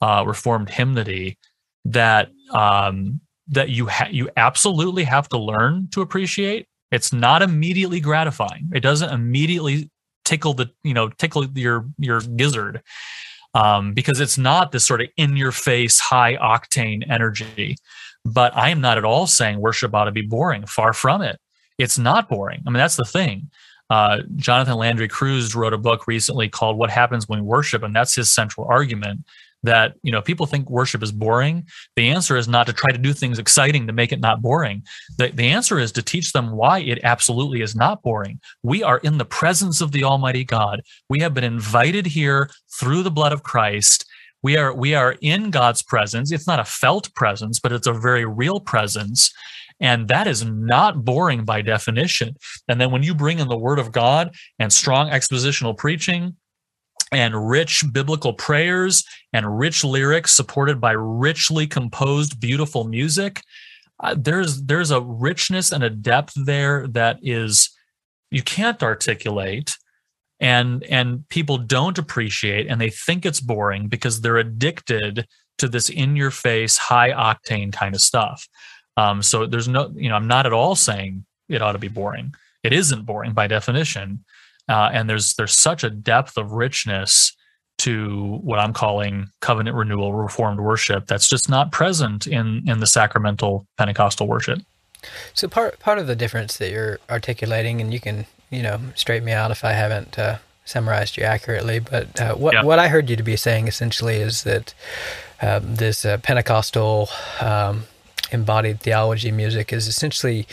uh, reformed hymnody that um, that you ha- you absolutely have to learn to appreciate. It's not immediately gratifying. It doesn't immediately tickle the you know tickle your your gizzard um, because it's not this sort of in your face high octane energy. But I am not at all saying worship ought to be boring. Far from it. It's not boring. I mean that's the thing. Uh, Jonathan Landry Cruse wrote a book recently called "What Happens When We Worship," and that's his central argument that you know people think worship is boring. The answer is not to try to do things exciting to make it not boring. The, the answer is to teach them why it absolutely is not boring. We are in the presence of the almighty god. We have been invited here through the blood of christ. We are we are in god's presence. It's not a felt presence but it's a very real presence. And that is not boring by definition. And then when you bring in the word of god and strong expositional preaching and rich biblical prayers and rich lyrics supported by richly composed beautiful music. Uh, there's there's a richness and a depth there that is you can't articulate and and people don't appreciate and they think it's boring because they're addicted to this in your face high octane kind of stuff. Um, so there's no you know i'm not at all saying it ought to be boring. It isn't boring by definition uh, and there's there's such a depth of richness to what I'm calling covenant renewal reformed worship that's just not present in in the sacramental Pentecostal worship. So part part of the difference that you're articulating, and you can you know straighten me out if I haven't uh, summarized you accurately, but uh, what yeah. what I heard you to be saying essentially is that uh, this uh, Pentecostal um, embodied theology music is essentially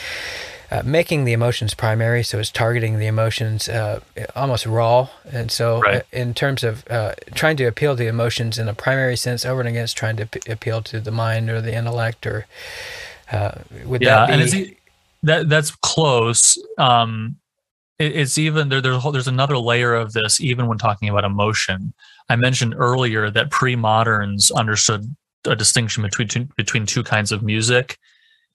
uh, making the emotions primary, so it's targeting the emotions uh, almost raw. And so, Right. uh, in terms of uh, trying to appeal to the emotions in a primary sense, over and against trying to p- appeal to the mind or the intellect, or uh, would yeah that be? and that that's close um it, it's even there there's, there's another layer of this even when talking about emotion i mentioned earlier that pre-moderns understood a distinction between two, between two kinds of music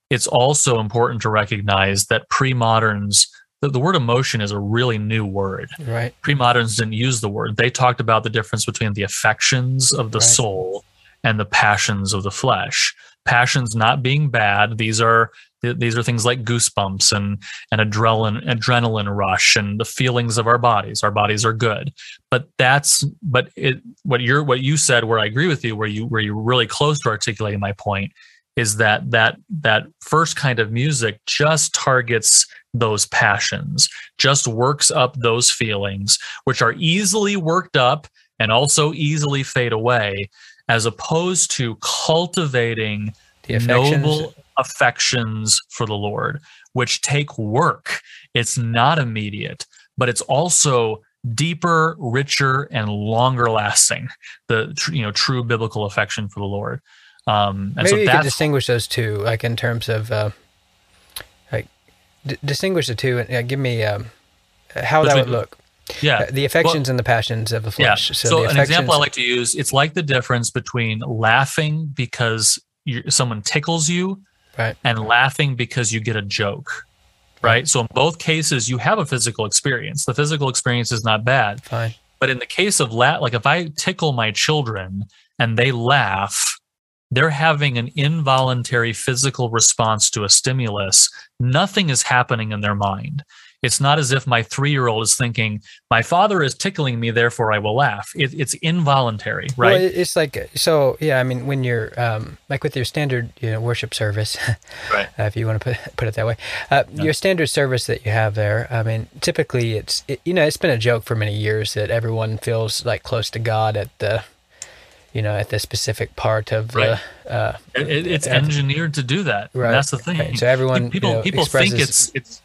it's also important to recognize that pre-moderns the, the word emotion is a really new word. Right. pre-moderns didn't use the word. They talked about the difference between the affections of the Right. soul and the passions of the flesh. Passions not being bad these are these are things like goosebumps and and adrenaline adrenaline rush and the feelings of our bodies. Our bodies are good. But that's but it what you're what you said where i agree with you where you where you're really close to articulating my point is that that that first kind of music just targets those passions just works up those feelings which are easily worked up and also easily fade away as opposed to cultivating The affections. noble affections for the Lord, which take work. It's not immediate, but it's also deeper, richer, and longer lasting. The you know true biblical affection for the Lord. Um, and Maybe so you could distinguish those two, like in terms of, uh, like, d- distinguish the two and uh, give me um, how that would look. yeah. Uh, the affections and the passions of the flesh. Yeah. So, the an example I like to use, it's like the difference between laughing because someone tickles you Right. and laughing because you get a joke. Right. So in both cases, you have a physical experience. The physical experience is not bad. Fine. But in the case of la- like if I tickle my children and they laugh, they're having an involuntary physical response to a stimulus. Nothing is happening in their mind. It's not as if my three year old is thinking, my father is tickling me, therefore I will laugh. It, it's involuntary, right? Well, it's like so. Yeah, I mean, when you're um, like with your standard, you know, worship service, Right. uh, if you want to put put it that way, uh, your standard service that you have there. I mean, typically it's it, you know it's been a joke for many years that everyone feels like close to God at the, you know, at the specific part of Right. the. Uh, It- it- it's Yeah. engineered to do that. Right. That's the thing. Right. So everyone, you people know, people think it's it's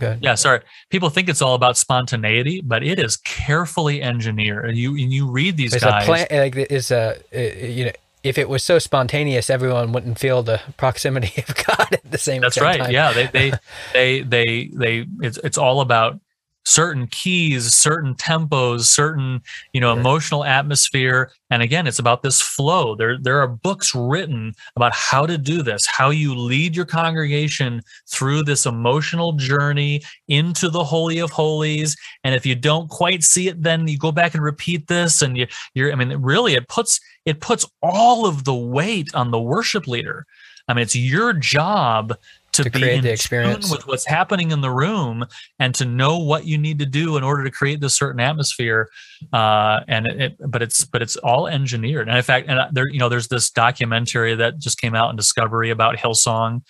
ahead. yeah sorry people think it's all about spontaneity, but it is carefully engineered. And you and you read these It's guys. a plan. Like it's a you know. If it was so spontaneous, everyone wouldn't feel the proximity of God at the same That's same right. time. Yeah, they they they they they it's it's all about certain keys, certain tempos, certain you know emotional atmosphere, and again, it's about this flow. There there are books written about how to do this, how you lead your congregation through this emotional journey into the holy of holies. And if you don't quite see it, then you go back and repeat this, and you you're I mean, really, it puts it puts all of the weight on the worship leader. I mean, it's your job to, To be in the tune experience. with what's happening in the room and to know what you need to do in order to create this certain atmosphere. Uh, and it, it- but it's but it's all engineered. And in fact, and there you know, there's this documentary that just came out in Discovery about Hillsong,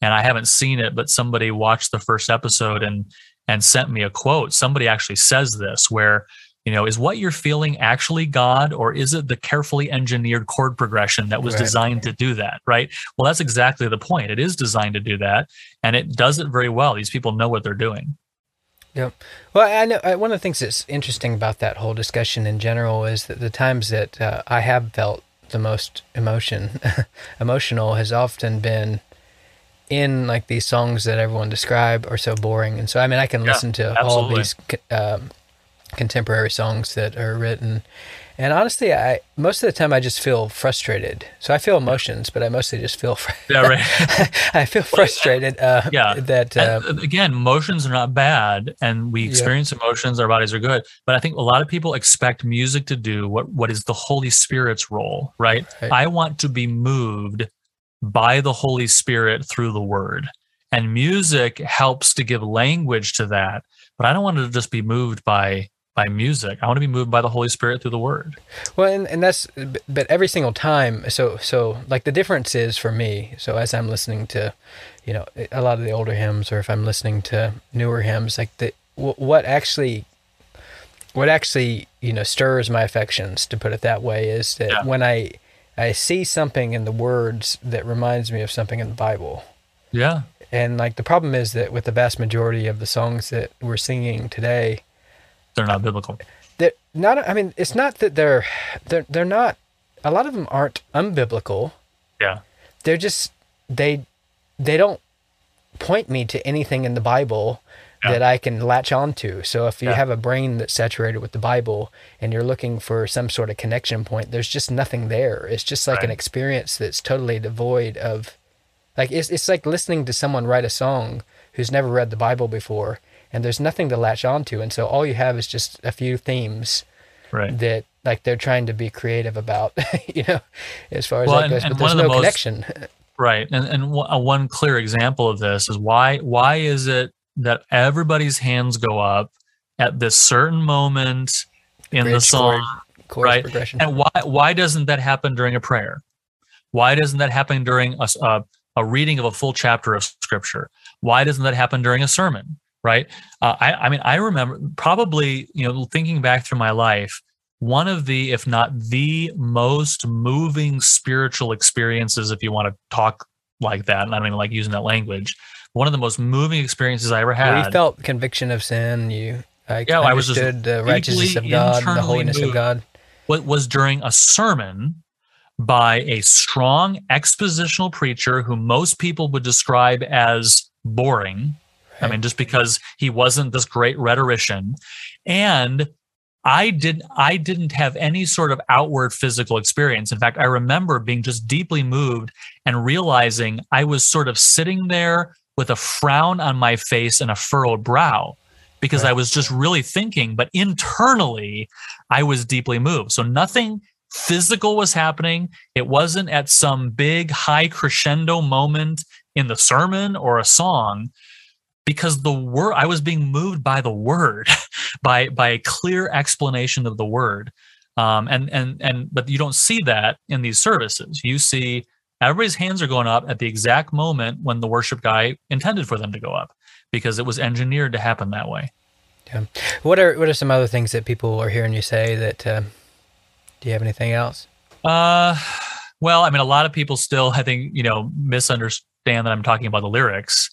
and I haven't seen it, but somebody watched the first episode and and sent me a quote. Somebody actually says this where you know, is what you're feeling actually God, or is it the carefully engineered chord progression that was Right. designed to do that? Right. Well, that's exactly the point. It is designed to do that, and it does it very well. These people know what they're doing. Yep. Well, I know I, one of the things that's interesting about that whole discussion in general is that the times that uh, I have felt the most emotion, emotional, has often been in like these songs that everyone describe are so boring, and so I mean I can Yeah, listen to all these um, contemporary songs that are written, and honestly, I most of the time I just feel frustrated. So I feel emotions, but I mostly just feel. Fr- Yeah, right. I feel frustrated. Uh, yeah. That. Uh, uh, again, emotions are not bad, and we Yeah. experience emotions. Our bodies are good, but I think a lot of people expect music to do what what is the Holy Spirit's role, right? Right. I want to be moved by the Holy Spirit through the Word, and music helps to give language to that. But I don't want to just be moved by by music. I want to be moved by the Holy Spirit through the Word. Well, and, and that's, but every single time, so, so like the difference is for me, so as I'm listening to, you know, a lot of the older hymns, or if I'm listening to newer hymns, like the, wh- what actually, what actually, you know, stirs my affections, to put it that way, is that Yeah. when I, I see something in the words that reminds me of something in the Bible. Yeah. And like the problem is that with the vast majority of the songs that we're singing today, They're not biblical. they're not. I mean, it's not that they're they're they're not. A lot of them aren't unbiblical. Yeah. They're just they they don't point me to anything in the Bible Yeah. that I can latch onto. So if you Yeah. have a brain that's saturated with the Bible and you're looking for some sort of connection point, there's just nothing there. It's just like an experience that's totally devoid of like it's it's like listening to someone write a song who's never read the Bible before and there's nothing to latch onto and so all you have is just a few themes Right. that like they're trying to be creative about, you know, as far as Well, that and- goes, but one there's of the no most- connection. Right, and and one- one clear example of this is why why is it that everybody's hands go up at this certain moment in the song, chord, right? progression. And why why doesn't that happen during a prayer? Why doesn't that happen during a a reading of a full chapter of scripture? Why doesn't that happen during a sermon? Right? Uh, I I mean I remember probably you know thinking back through my life one of the if not the most moving spiritual experiences if you want to talk like that and i don't even like using that language one of the most moving experiences i ever had you felt conviction of sin, you like Yeah, I was just the righteousness of God the holiness of. God. what was during a sermon by a strong expositional preacher who most people would describe as boring. I mean, just because he wasn't this great rhetorician. And I did I didn't have any sort of outward physical experience. In fact, I remember being just deeply moved and realizing I was sort of sitting there with a frown on my face and a furrowed brow because I was just really thinking, but internally I was deeply moved. So nothing physical was happening. It wasn't at some big high crescendo moment in the sermon or a song because the word I was being moved by the word, by by a clear explanation of the word. Um, and and and but you don't see that in these services. You see everybody's hands are going up at the exact moment when the worship guy intended for them to go up because it was engineered to happen that way. Yeah. What are what are some other things that people are hearing you say that? Uh, do you have anything else? Uh, well, I mean, a lot of people still, I think, you know, misunderstand that I'm talking about the lyrics,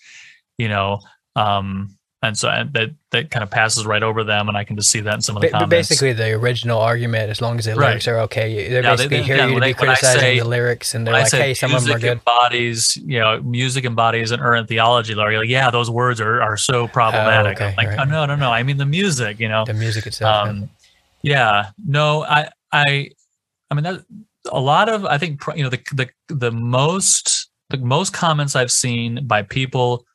you know, um, and so and that that kind of passes right over them, and I can just see that in some of the but comments. basically, the original argument, as long as the Right. lyrics are okay, they're Yeah, basically they- hearing again, you to when be criticizing say- the lyrics, and they're like, say "Hey, some of them are good." Bodies, you know, music embodies an errant theology. Larry, like, yeah, those words are are so problematic. Oh, okay, like, right. oh, no, no, no. I mean the music, you know. The music itself. yeah. um, yeah no i i i mean that a lot of i think you know the the the most the most comments i've seen by people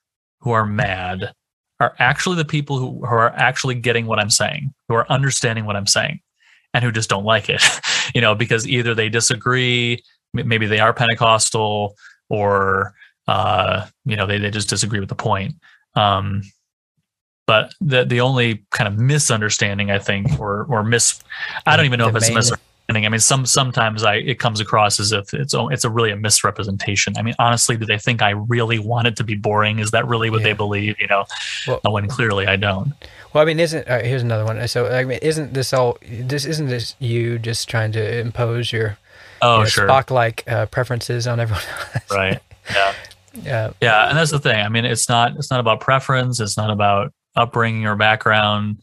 who are mad are actually the people who, who are actually getting what i'm saying who are understanding what i'm saying and who just don't like it you know because either they disagree maybe they are pentecostal or uh you know they, they just disagree with the point um but the the only kind of misunderstanding I think or or mis I don't even know The if it's a main- misunderstanding. I mean some sometimes I it comes across as if it's it's a really a misrepresentation. I mean honestly do they think I really want it to be boring? Is that really what they believe, you know? Well- when clearly I don't. Well, I mean, isn't uh, here's another one. So, I mean, isn't this all? This isn't this you just trying to impose your Oh you know, sure. Spock-like uh, preferences on everyone? else? Right. Yeah. Yeah. Yeah, and that's the thing. I mean, it's not it's not about preference. It's not about upbringing or background.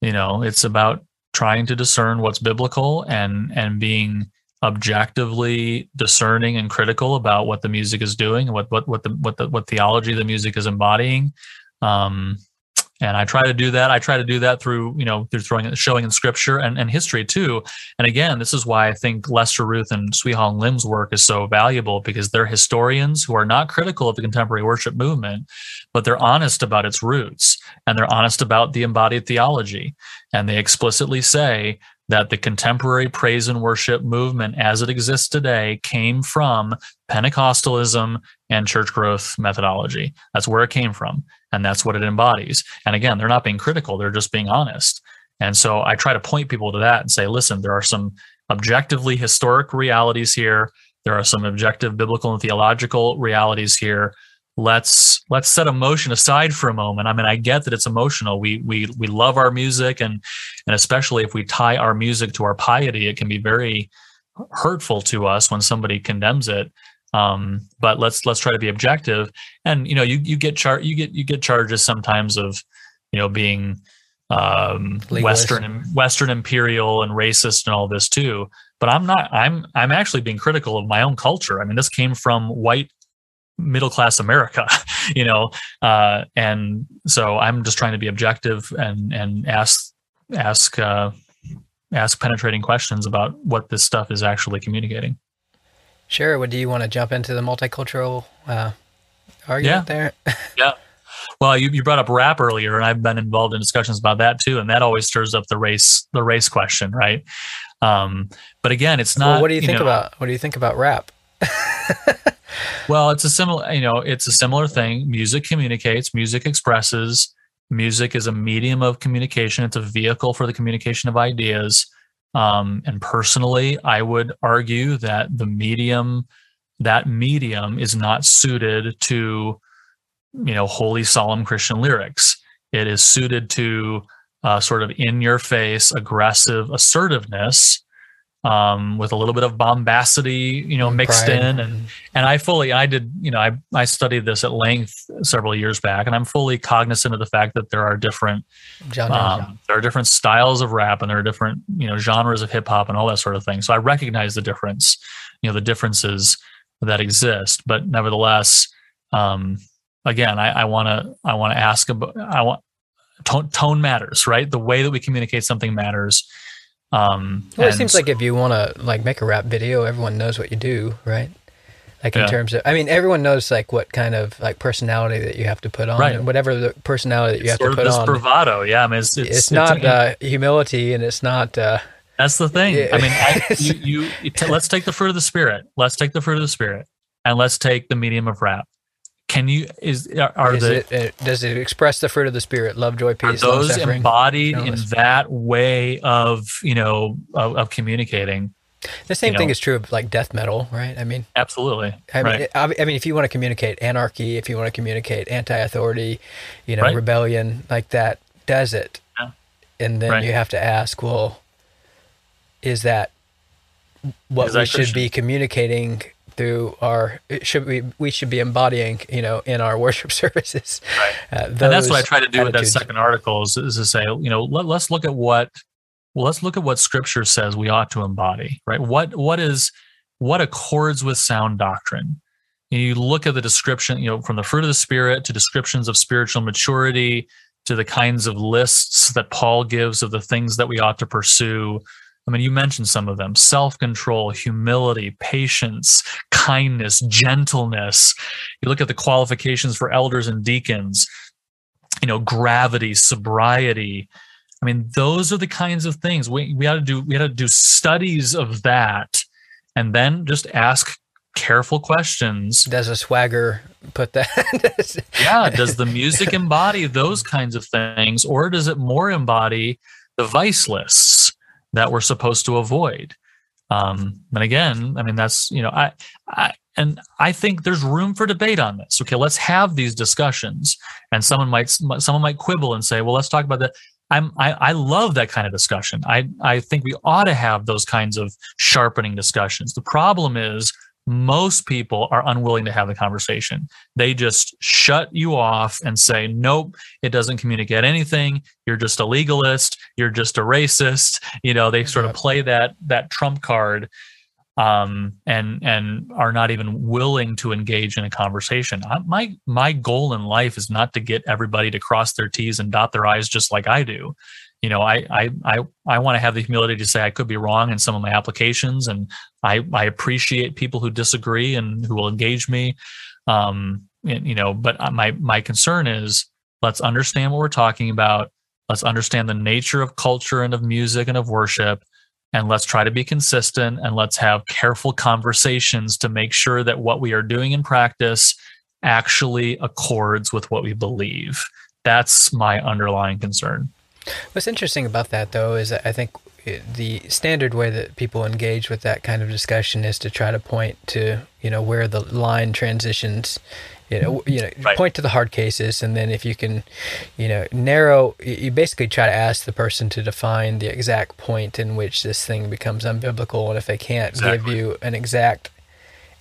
You know, it's about trying to discern what's biblical and and being objectively discerning and critical about what the music is doing and what what what the what the what theology the music is embodying. Um, and I try to do that. I try to do that through you know through throwing showing in scripture and, and history too. And again, this is why I think Lester Ruth and Swee Hong Lim's work is so valuable because they're historians who are not critical of the contemporary worship movement, but they're honest about its roots and they're honest about the embodied theology. And they explicitly say that the contemporary praise and worship movement as it exists today came from Pentecostalism and church growth methodology. That's where it came from. And that's what it embodies. And again, they're not being critical, they're just being honest. And so I try to point people to that and say, listen, there are some objectively historic realities here. There are some objective biblical and theological realities here. Let's let's set emotion aside for a moment. I mean, I get that it's emotional. We we we love our music and and especially if we tie our music to our piety, it can be very hurtful to us when somebody condemns it. Um, but let's let's try to be objective. And you know, you you get char you get you get charges sometimes of you know being um, Western Western imperial and racist and all this too. But I'm not. I'm I'm actually being critical of my own culture. I mean, this came from white middle class America, you know, uh, and so I'm just trying to be objective and and ask ask uh, ask penetrating questions about what this stuff is actually communicating. Sure. What do you want to jump into the multicultural uh, argument yeah. there? yeah. Well, you, you brought up rap earlier, and I've been involved in discussions about that too, and that always stirs up the race the race question, right? Um, but again, it's not. Well, what do you, you think know, about what do you think about rap? well, it's a similar, you know, it's a similar thing. Music communicates, music expresses. Music is a medium of communication. It's a vehicle for the communication of ideas. Um, and personally, I would argue that the medium, that medium, is not suited to you know holy solemn christian lyrics it is suited to uh, sort of in your face aggressive assertiveness um, with a little bit of bombacity, you know, mixed Pride. in. And and I fully, I did, you know, I I studied this at length several years back, and I'm fully cognizant of the fact that there are different, um, there are different styles of rap, and there are different, you know, genres of hip hop and all that sort of thing. So I recognize the difference, you know, the differences that exist, but nevertheless, um, again, I want to I want to ask about I want tone, tone matters, right? The way that we communicate something matters. Um, well, it seems like if you want to like make a rap video, everyone knows what you do, right? Like in yeah. terms of, I mean, everyone knows like what kind of like personality that you have to put on, right. and whatever the personality that you it's have to put this on. bravado, yeah. I mean, it's it's, it's not it's, uh, humility, and it's not. Uh, that's the thing. Yeah. I mean, I, you, you, you t- let's take the fruit of the spirit. Let's take the fruit of the spirit, and let's take the medium of rap can you is are is the it, uh, does it express the fruit of the spirit love joy peace are those embodied in that way of you know of, of communicating the same thing know. is true of like death metal right i mean absolutely i mean right. I, I mean if you want to communicate anarchy if you want to communicate anti-authority you know right. rebellion like that does it yeah. and then right. you have to ask well is that what is we should be communicating through our should we we should be embodying you know in our worship services right. Uh, and that's what i try to do attitudes. with that second article is, is to say you know let, let's look at what well let's look at what scripture says we ought to embody right what what is what accords with sound doctrine and you look at the description you know from the fruit of the spirit to descriptions of spiritual maturity to the kinds of lists that paul gives of the things that we ought to pursue I mean, you mentioned some of them self control, humility, patience, kindness, gentleness. You look at the qualifications for elders and deacons, you know, gravity, sobriety. I mean, those are the kinds of things we, we had to do. We had to do studies of that and then just ask careful questions. Does a swagger put that? yeah. Does the music embody those kinds of things or does it more embody the vice lists? That we're supposed to avoid. Um, and again, I mean, that's, you know, I, I, and I think there's room for debate on this. Okay, let's have these discussions. And someone might, someone might quibble and say, well, let's talk about that. I'm, I, I love that kind of discussion. I, I think we ought to have those kinds of sharpening discussions. The problem is most people are unwilling to have the conversation. They just shut you off and say, nope, it doesn't communicate anything. You're just a legalist. You're just a racist. You know, they sort of play that that trump card um, and and are not even willing to engage in a conversation. I, my my goal in life is not to get everybody to cross their T's and dot their I's just like I do you know, I I I, I want to have the humility to say I could be wrong in some of my applications, and I I appreciate people who disagree and who will engage me. Um, and, you know, but my my concern is let's understand what we're talking about. Let's understand the nature of culture and of music and of worship, and let's try to be consistent and let's have careful conversations to make sure that what we are doing in practice actually accords with what we believe. That's my underlying concern. What's interesting about that, though, is I think the standard way that people engage with that kind of discussion is to try to point to you know where the line transitions you know you know Right. point to the hard cases and then if you can you know narrow you you basically try to ask the person to define the exact point in which this thing becomes unbiblical and if they can't give you an exact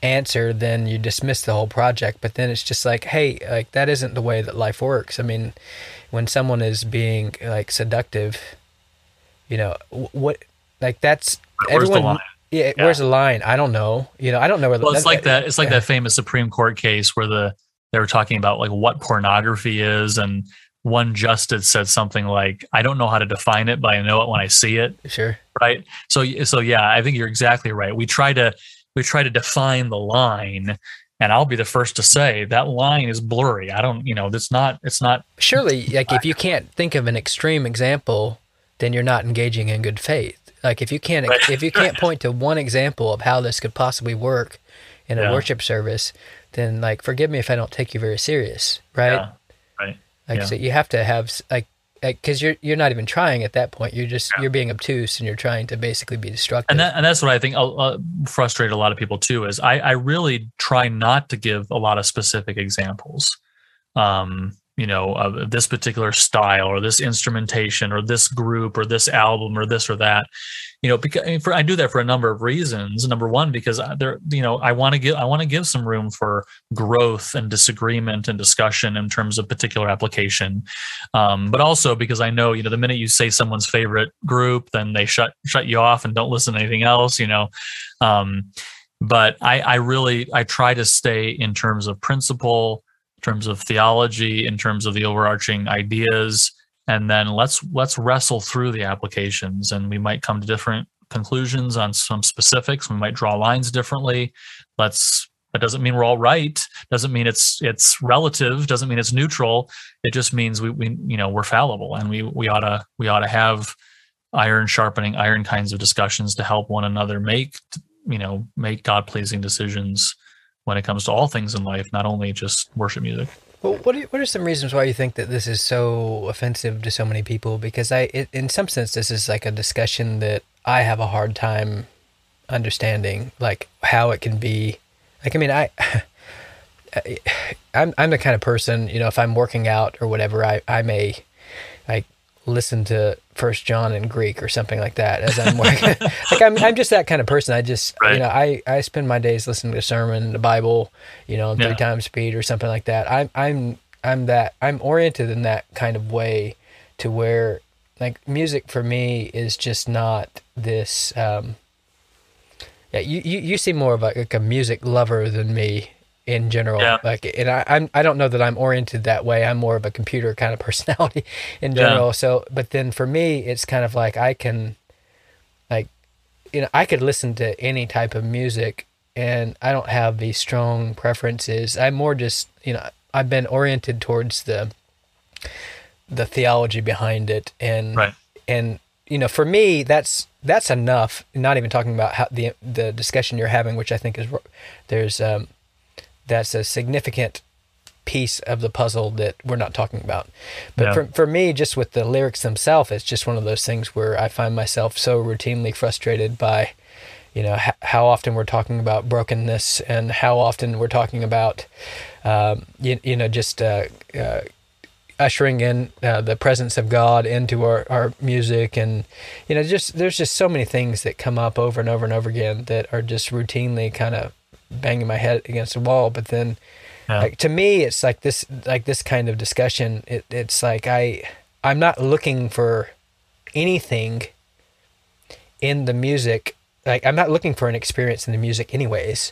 answer then you dismiss the whole project but then it's just like hey like that isn't the way that life works i mean when someone is being like seductive you know what like that's Where's the everyone line? yeah, Yeah. where's the line i don't know you know i don't know where the Well, it's like that. It's like yeah. that famous Supreme Court case where the they were talking about like what pornography is, and one justice said something like, "I don't know how to define it, but I know it when I see it." sure Right. So, so yeah, I think you're exactly right. We try to we try to define the line, and I'll be the first to say that line is blurry. I don't, you know, it's not. It's not. surely like if you can't think of an extreme example then you're not engaging in good faith like if you can't Right. if you can't point to one example of how this could possibly work in a Yeah. worship service then like forgive me if i don't take you very serious right Yeah. Right. like yeah. so you have to have like because you're you're not even trying at that point you're just you're being obtuse and you're trying to basically be destructive and that and that's what I think uh, uh, frustrate a lot of people too. Is I I really try not to give a lot of specific examples. Um, you know, of this particular style or this instrumentation or this group or this album or this or that. You know, because I, mean, for, I do that for a number of reasons. Number one, because I- there, you know, I want to give I want to give some room for growth and disagreement and discussion in terms of particular application. Um, but also because I know, you know, the minute you say someone's favorite group, then they shut shut you off and don't listen to anything else. You know, um, but I, I really I try to stay in terms of principle, in terms of theology, in terms of the overarching ideas, and then let's let's wrestle through the applications, and we might come to different conclusions on some specifics. We might draw lines differently. Let's that doesn't mean we're all right. Doesn't mean it's it's relative. Doesn't mean it's neutral. It just means we we you know we're fallible, and we we ought to we ought to have iron sharpening iron kinds of discussions to help one another make you know make god pleasing decisions when it comes to all things in life not only just worship music Well, what are, what are some reasons why you think that this is so offensive to so many people? Because I, it, in some sense, this is like a discussion that I have a hard time understanding, like how it can be. Like, I mean, I, I'm I'm the kind of person, you know, if I'm working out or whatever, I I may listen to First John in Greek or something like that as I'm working. like I'm I'm just that kind of person. I just you know I I spend my days listening to a sermon, the Bible, you know, three Yeah. times speed or something like that. I'm I'm I'm that I'm oriented in that kind of way to where like music for me is just not this um yeah you you, you seem more of a, like a music lover than me in general Yeah. like and I, I'm I don't know that I'm oriented that way I'm more of a computer kind of personality in Yeah. general so but then for me it's kind of like I can like you know I could listen to any type of music and I don't have these strong preferences I'm more just you know I've been oriented towards the the theology behind it and Right. and you know for me that's that's enough not even talking about how the the discussion you're having which i think is there's um that's a significant piece of the puzzle that we're not talking about but Yeah. for, for me just with the lyrics themselves it's just one of those things where i find myself so routinely frustrated by you know h- how often we're talking about brokenness and how often we're talking about um, you, you know just uh, uh, ushering in uh, the presence of God into our, our music and you know just there's just so many things that come up over and over and over again that are just routinely kind of banging my head against the wall but then Yeah. like to me it's like this like this kind of discussion it, it's like I I'm not looking for anything in the music like I'm not looking for an experience in the music anyways.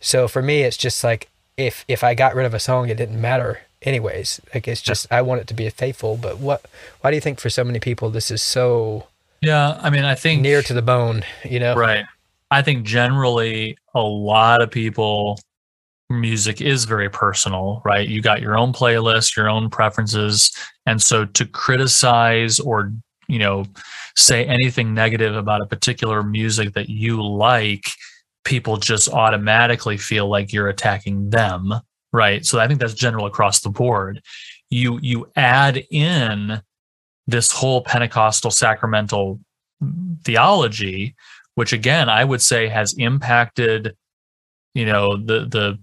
So for me it's just like if if I got rid of a song it didn't matter anyways. Like it's just I want it to be faithful but what why do you think for so many people this is so yeah i mean i think near to the bone you know? Right. I think generally a lot of people music is very personal right? You got your own playlist your own preferences. And so to criticize or you know say anything negative about a particular music that you like people just automatically feel like you're attacking them right? So i think that's general across the board. You you add in this whole pentecostal sacramental theology which again i would say has impacted you know the the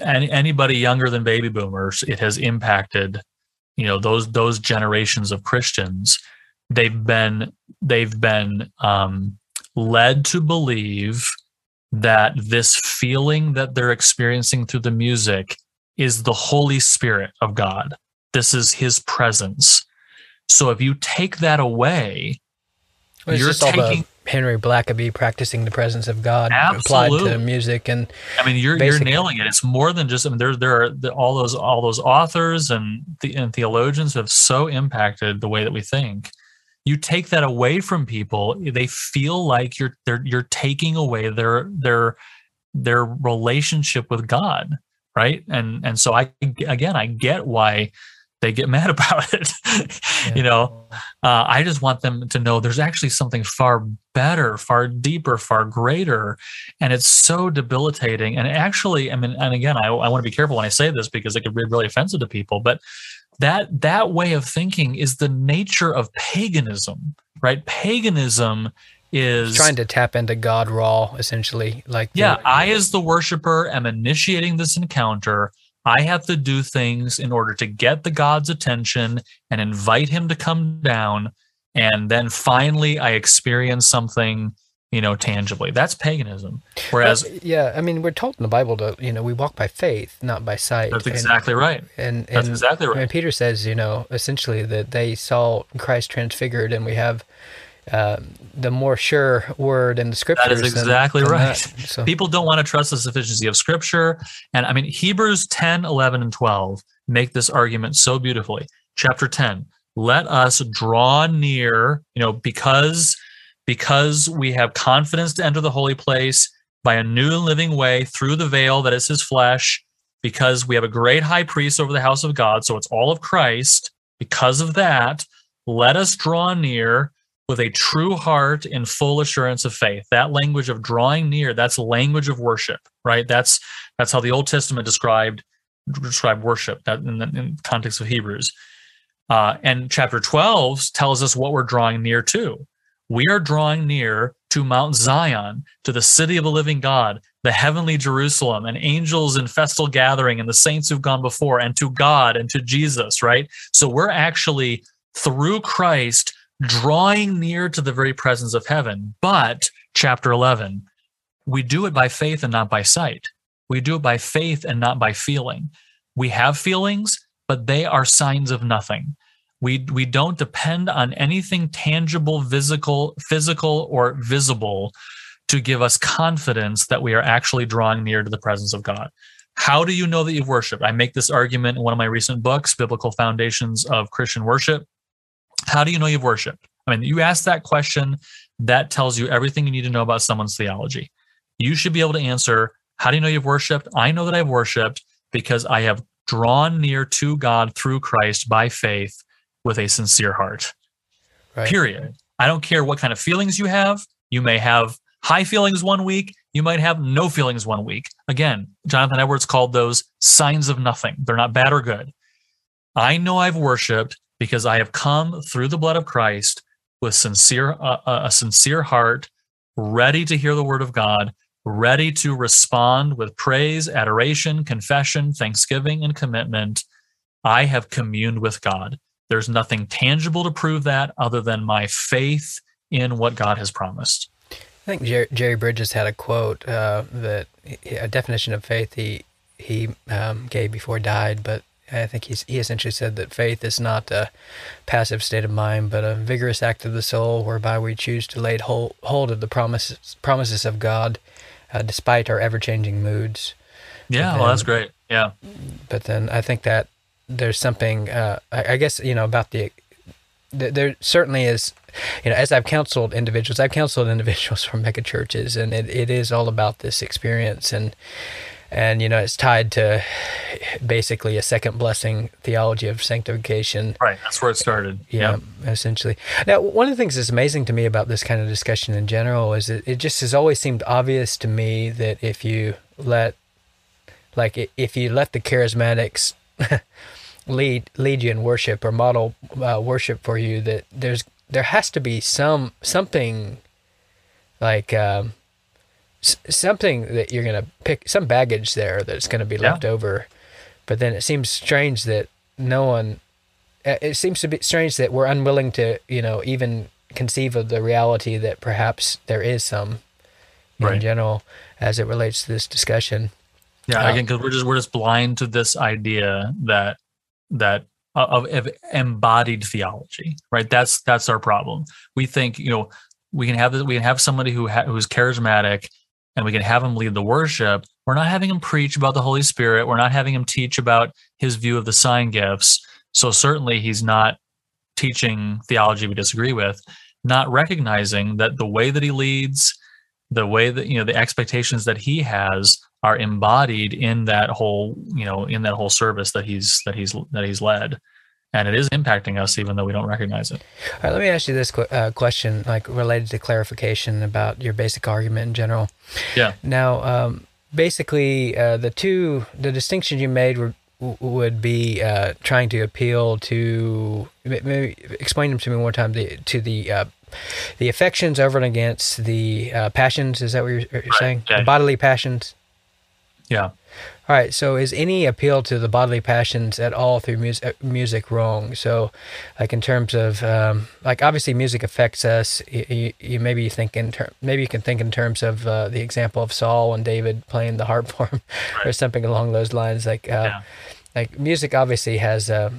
any, anybody younger than baby boomers, it has impacted, you know, those those generations of Christians. They've been they've been um, led to believe that this feeling that they're experiencing through the music is the Holy Spirit of God. This is His presence. So if you take that away, Well, you're taking. Henry Blackaby practicing the presence of God Absolutely. applied to music and I mean, you're you're nailing it. It's more than just. I mean, there there are the, all those all those authors and the and theologians have so impacted the way that we think. You take that away from people, they feel like you're they're you're taking away their their their relationship with God, right? And and so I again I get why they get mad about it. You know, uh, I just want them to know there's actually something far better, far deeper, far greater, and it's so debilitating. And actually, I mean, and again, I, I want to be careful when I say this because it could be really offensive to people, but that that way of thinking is the nature of paganism, right? Paganism is trying to tap into God raw, essentially. Like the- yeah, I as the worshiper am initiating this encounter. I have to do things in order to get the God's attention and invite him to come down. And then finally I experience something, you know, tangibly. That's paganism. Whereas Uh, yeah, I mean, we're told in the Bible to you know we walk by faith, not by sight. that's And- exactly right. And, That's exactly right. And Peter says, you know, essentially that they saw Christ transfigured, and we have uh, the more sure word in the scriptures. That is than- exactly than right. that. So People don't want to trust the sufficiency of scripture. And I mean, Hebrews 10, 11, and 12 make this argument so beautifully. Chapter 10, let us draw near, you know, because because we have confidence to enter the holy place by a new and living way through the veil that is his flesh, because we have a great high priest over the house of God. So it's all of Christ. Because of that, let us draw near with a true heart in full assurance of faith. That language of drawing near, that's language of worship, right? That's that's how the Old Testament described described worship that in the in context of Hebrews. Uh, and chapter 12 tells us what we're drawing near to. We are drawing near to Mount Zion, to the city of the living God, the heavenly Jerusalem, and angels in festal gathering, and the saints who've gone before, and to God and to Jesus, right? So we're actually through Christ drawing near to the very presence of heaven. But chapter 11, we do it by faith and not by sight. We do it by faith and not by feeling. We have feelings, but they are signs of nothing. We, we don't depend on anything tangible, physical, physical, or visible to give us confidence that we are actually drawing near to the presence of God. How do you know that you've worshiped? I make this argument in one of my recent books, Biblical Foundations of Christian Worship. How do you know you've worshiped? I mean, you ask that question, that tells you everything you need to know about someone's theology. You should be able to answer, How do you know you've worshiped? I know that I've worshiped because I have drawn near to God through Christ by faith with a sincere heart. right. Period. I don't care what kind of feelings you have. You may have high feelings one week, you might have no feelings one week. Again, Jonathan Edwards called those signs of nothing. They're not bad or good. I know I've worshiped because I have come through the blood of Christ with sincere uh, a sincere heart, ready to hear the word of God, ready to respond with praise, adoration, confession, thanksgiving, and commitment. I have communed with God. There's nothing tangible to prove that other than my faith in what God has promised. I think Jerry, Jerry Bridges had a quote uh, that a definition of faith he he um, gave before died, but I think he's, he essentially said that faith is not a passive state of mind, but a vigorous act of the soul whereby we choose to lay hold, hold of the promises promises of God, uh, despite our ever changing moods. Yeah, well, that's great. Yeah. But then I think that there's something uh, I, I guess you know about the there certainly is you know as I've counseled individuals I've counseled individuals from mega churches and it, it is all about this experience and and you know it's tied to basically a second blessing theology of sanctification Right. That's where it started. yeah, essentially. Now, one of the things that's amazing to me about this kind of discussion in general is that it just has always seemed obvious to me that if you let, like, if you let the charismatics lead lead you in worship or model uh, worship for you, that there's there has to be some something like um, s- something that you're going to pick some baggage there that's going to be Yeah. left over. But then it seems strange that no one. uh, It seems to be strange that we're unwilling to, you know, even conceive of the reality that perhaps there is some in Right. general as it relates to this discussion. Yeah, Uh, again, because we're just we're just blind to this idea that that uh, of, of embodied theology, right? That's that's our problem. We think you know we can have we can have somebody who ha- who's charismatic, and we can have him lead the worship. We're not having him preach about the Holy Spirit. We're not having him teach about his view of the sign gifts. So certainly he's not teaching theology we disagree with. Not recognizing that the way that he leads, the way that you know the expectations that he has are embodied in that whole you know in that whole service that he's that he's that he's led and it is impacting us even though we don't recognize it All right, let me ask you this qu- uh, question, like related to clarification about your basic argument in general. yeah Now, um, basically, uh, the two the distinctions you made were would be uh, trying to appeal to m- maybe explain them to me one more time the, to the uh, the affections over and against the uh, passions. Is that what you're, you're saying? yeah. The bodily passions. yeah All right. So, is any appeal to the bodily passions at all through music music wrong? So, like in terms of um, like obviously music affects us. You, you, you maybe think in ter- maybe you can think in terms of uh, the example of Saul and David playing the harp for him, or something along those lines. Like uh, Yeah. like music obviously has a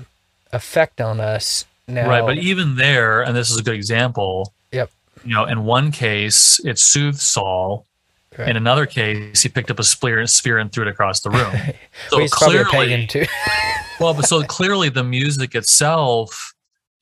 effect on us. Now, right but even there and this is a good example Yep. you know in one case it soothed saul Right. in another case he picked up a sphere, sphere and threw it across the room so well, he's probably a clearly well but so clearly the music itself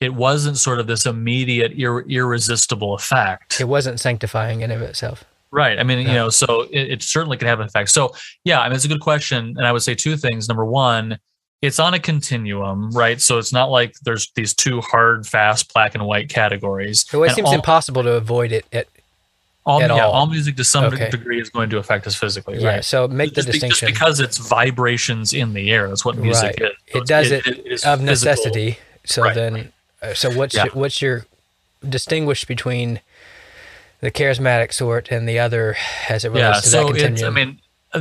it wasn't sort of this immediate ir- irresistible effect it wasn't sanctifying in of itself. Right. I mean, you know, so it, it certainly can have an effect. So, yeah, I mean, it's a good question. And I would say two things. Number one, it's on a continuum, right? So it's not like there's these two hard, fast, black and white categories. It And seems all, impossible to avoid it. At, all, yeah, all. all music to some Okay. degree is going to affect us physically, yeah. right? So make the just, be- just because it's vibrations in the air. That's what music Right. is. So it does it it, is of physical. necessity. So Right, then, uh, so what's Yeah. your, what's your distinguish between the charismatic sort and the other as it relates yeah to so that it's continuum? i mean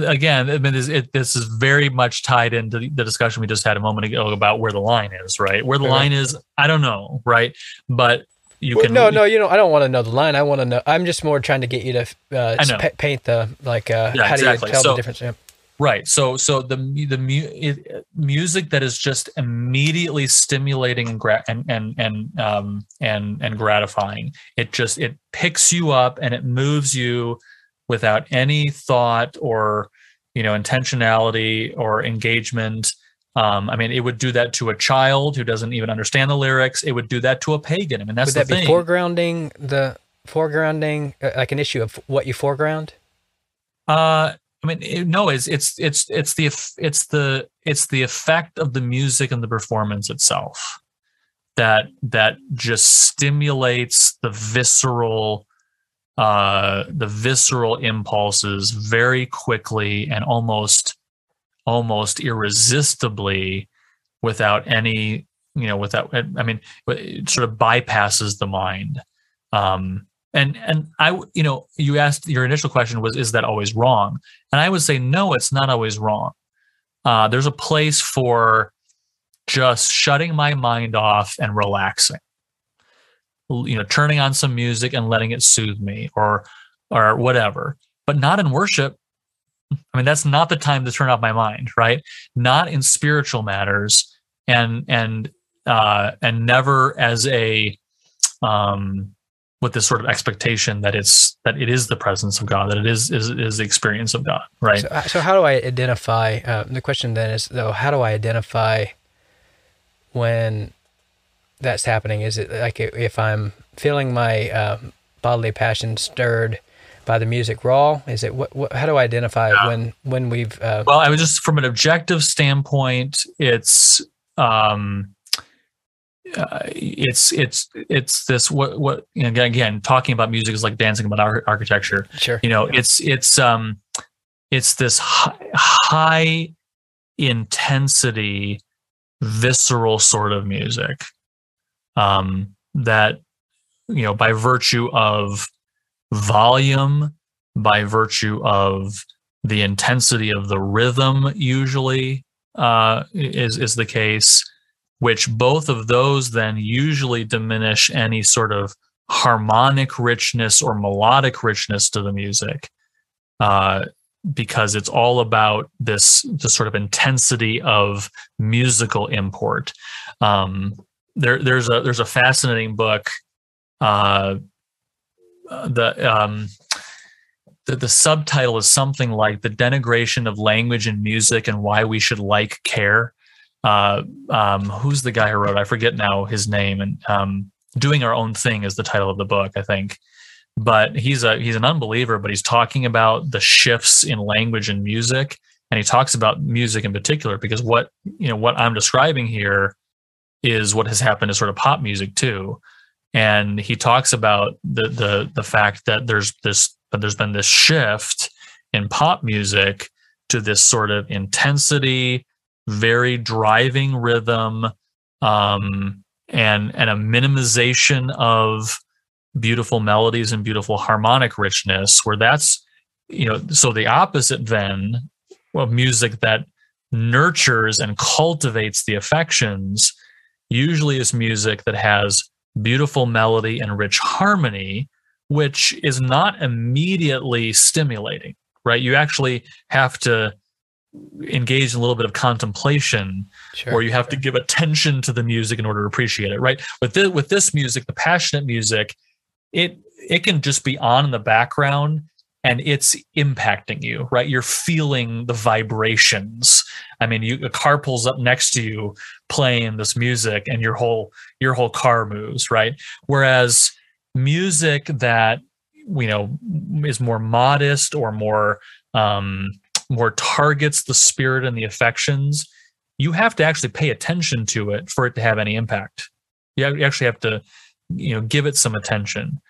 again i mean this, it, this is very much tied into the, discussion we just had a moment ago about where the line is right where the line is i don't know right but you Well, can no, no, you know, I don't want to know the line. I want to know. I'm just more trying to get you to uh, pa- paint the like. Uh, Yeah, how exactly. do you tell So- the difference? Yeah. right so so the the mu- it, music that is just immediately stimulating and gra- and and and um and and gratifying it just it picks you up and it moves you without any thought or you know intentionality or engagement um, I mean, it would do that to a child who doesn't even understand the lyrics. It would do that to a pagan. I mean, that's Would that the be foregrounding the foregrounding uh, like an issue of what you foreground? Uh, I mean, it, no, it's it's it's it's the it's the it's the effect of the music and the performance itself that that just stimulates the visceral uh the visceral impulses very quickly and almost almost irresistibly without any you know without i mean it sort of bypasses the mind. Um and and i you know you asked your initial question was is that always wrong? And i would say no it's not always wrong. Uh there's a place for just shutting my mind off and relaxing. You know turning on some music and letting it soothe me or or whatever but not in worship i mean that's not the time to turn off my mind right not in spiritual matters and and uh and never as a um with this sort of expectation that it's that it is the presence of God, that it is is, is the experience of God, right? So, so how do I identify? Uh, the question then is though, how do I identify when that's happening? Is it like if I'm feeling my uh, bodily passion stirred by the music raw? Is it what? what how do I identify when when we've? Uh, Well, I was just from an objective standpoint, it's um uh, it's it's it's this what what you know, again, talking about music is like dancing about ar- architecture sure. you know it's it's um it's this high, high intensity visceral sort of music um that you know by virtue of volume by virtue of the intensity of the rhythm, usually uh, is is the case. Which both of those then usually diminish any sort of harmonic richness or melodic richness to the music. Uh, because it's all about this the sort of intensity of musical import. Um, there, there's a there's a fascinating book. Uh, the um, the, the subtitle is something like the denigration of language and music and why we should like care. Uh, um, who's the guy who wrote? I forget now his name. And um, doing our own thing is the title of the book, I think but he's a he's an unbeliever but he's talking about the shifts in language and music and he talks about music in particular because what you know what i'm describing here is what has happened to sort of pop music too and he talks about the the the fact that there's this but there's been this shift in pop music to this sort of intensity very driving rhythm um and and a minimization of beautiful melodies and beautiful harmonic richness where that's you know so the opposite then of music that nurtures and cultivates the affections usually is music that has beautiful melody and rich harmony which is not immediately stimulating right? You actually have to engage in a little bit of contemplation sure, or you have sure. to give attention to the music in order to appreciate it right? With this, with this music the passionate music it it can just be on in the background and it's impacting you right? You're feeling the vibrations. I mean you a car pulls up next to you playing this music and your whole your whole car moves right? Whereas music that you know is more modest or more um more targets the spirit and the affections you have to actually pay attention to it for it to have any impact. You actually have to you know give it some attention.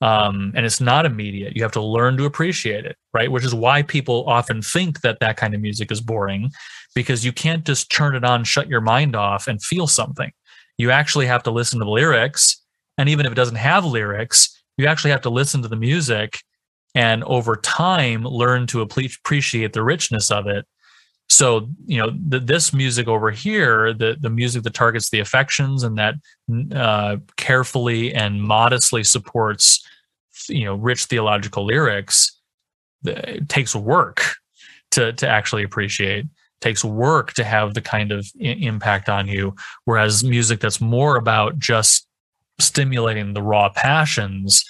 Um, and it's not immediate. You have to learn to appreciate it right? Which is why people often think that that kind of music is boring because you can't just turn it on shut your mind off and feel something you actually have to listen to the lyrics. And even if it doesn't have lyrics you actually have to listen to the music and over time learn to appreciate the richness of it. So you know the, this music over here the the music that targets the affections and that uh, carefully and modestly supports you know rich theological lyrics takes work to to actually appreciate takes work to have the kind of I- impact on you whereas music that's more about just stimulating the raw passions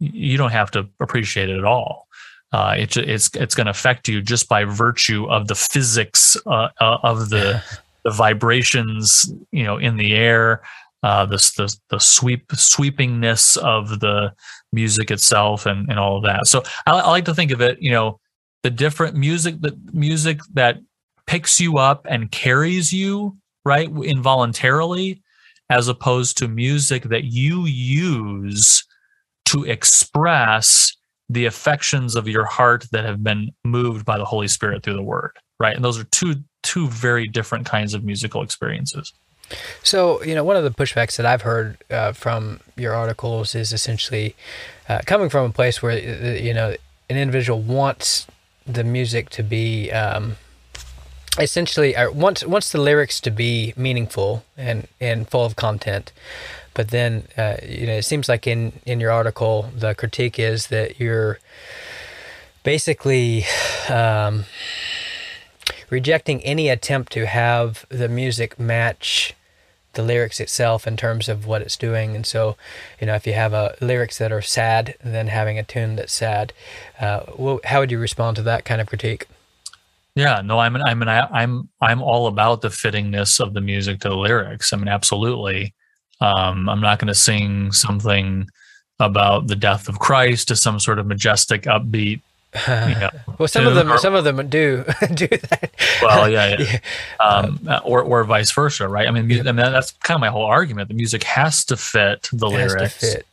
you don't have to appreciate it at all. Uh, it, it's it's going to affect you just by virtue of the physics uh, uh, of the the vibrations you know in the air uh, this the the sweep sweepingness of the music itself and and all of that. So I, I like to think of it you know the different music that music that picks you up and carries you right involuntarily as opposed to music that you use to express the affections of your heart that have been moved by the Holy Spirit through the Word, right? And those are two two very different kinds of musical experiences. So, you know, one of the pushbacks that I've heard uh, from your articles is essentially uh, coming from a place where, uh, you know, an individual wants the music to be um, essentially, or wants, wants the lyrics to be meaningful and, and full of content. But then, uh, you know, it seems like in in your article, the critique is that you're basically um, rejecting any attempt to have the music match the lyrics itself in terms of what it's doing. And so, you know, if you have a lyrics that are sad, then having a tune that's sad, uh, how would you respond to that kind of critique? Yeah, no, I mean, I mean, I, I'm, I'm all about the fittingness of the music to the lyrics. I mean, absolutely. Um, I'm not going to sing something about the death of Christ to some sort of majestic, upbeat. You know, well, some of them, or, some of them do do that. Well, yeah, yeah. yeah. Um, or or vice versa, right? I mean. I mean, that's kind of my whole argument. The music has to fit the it lyrics. Fit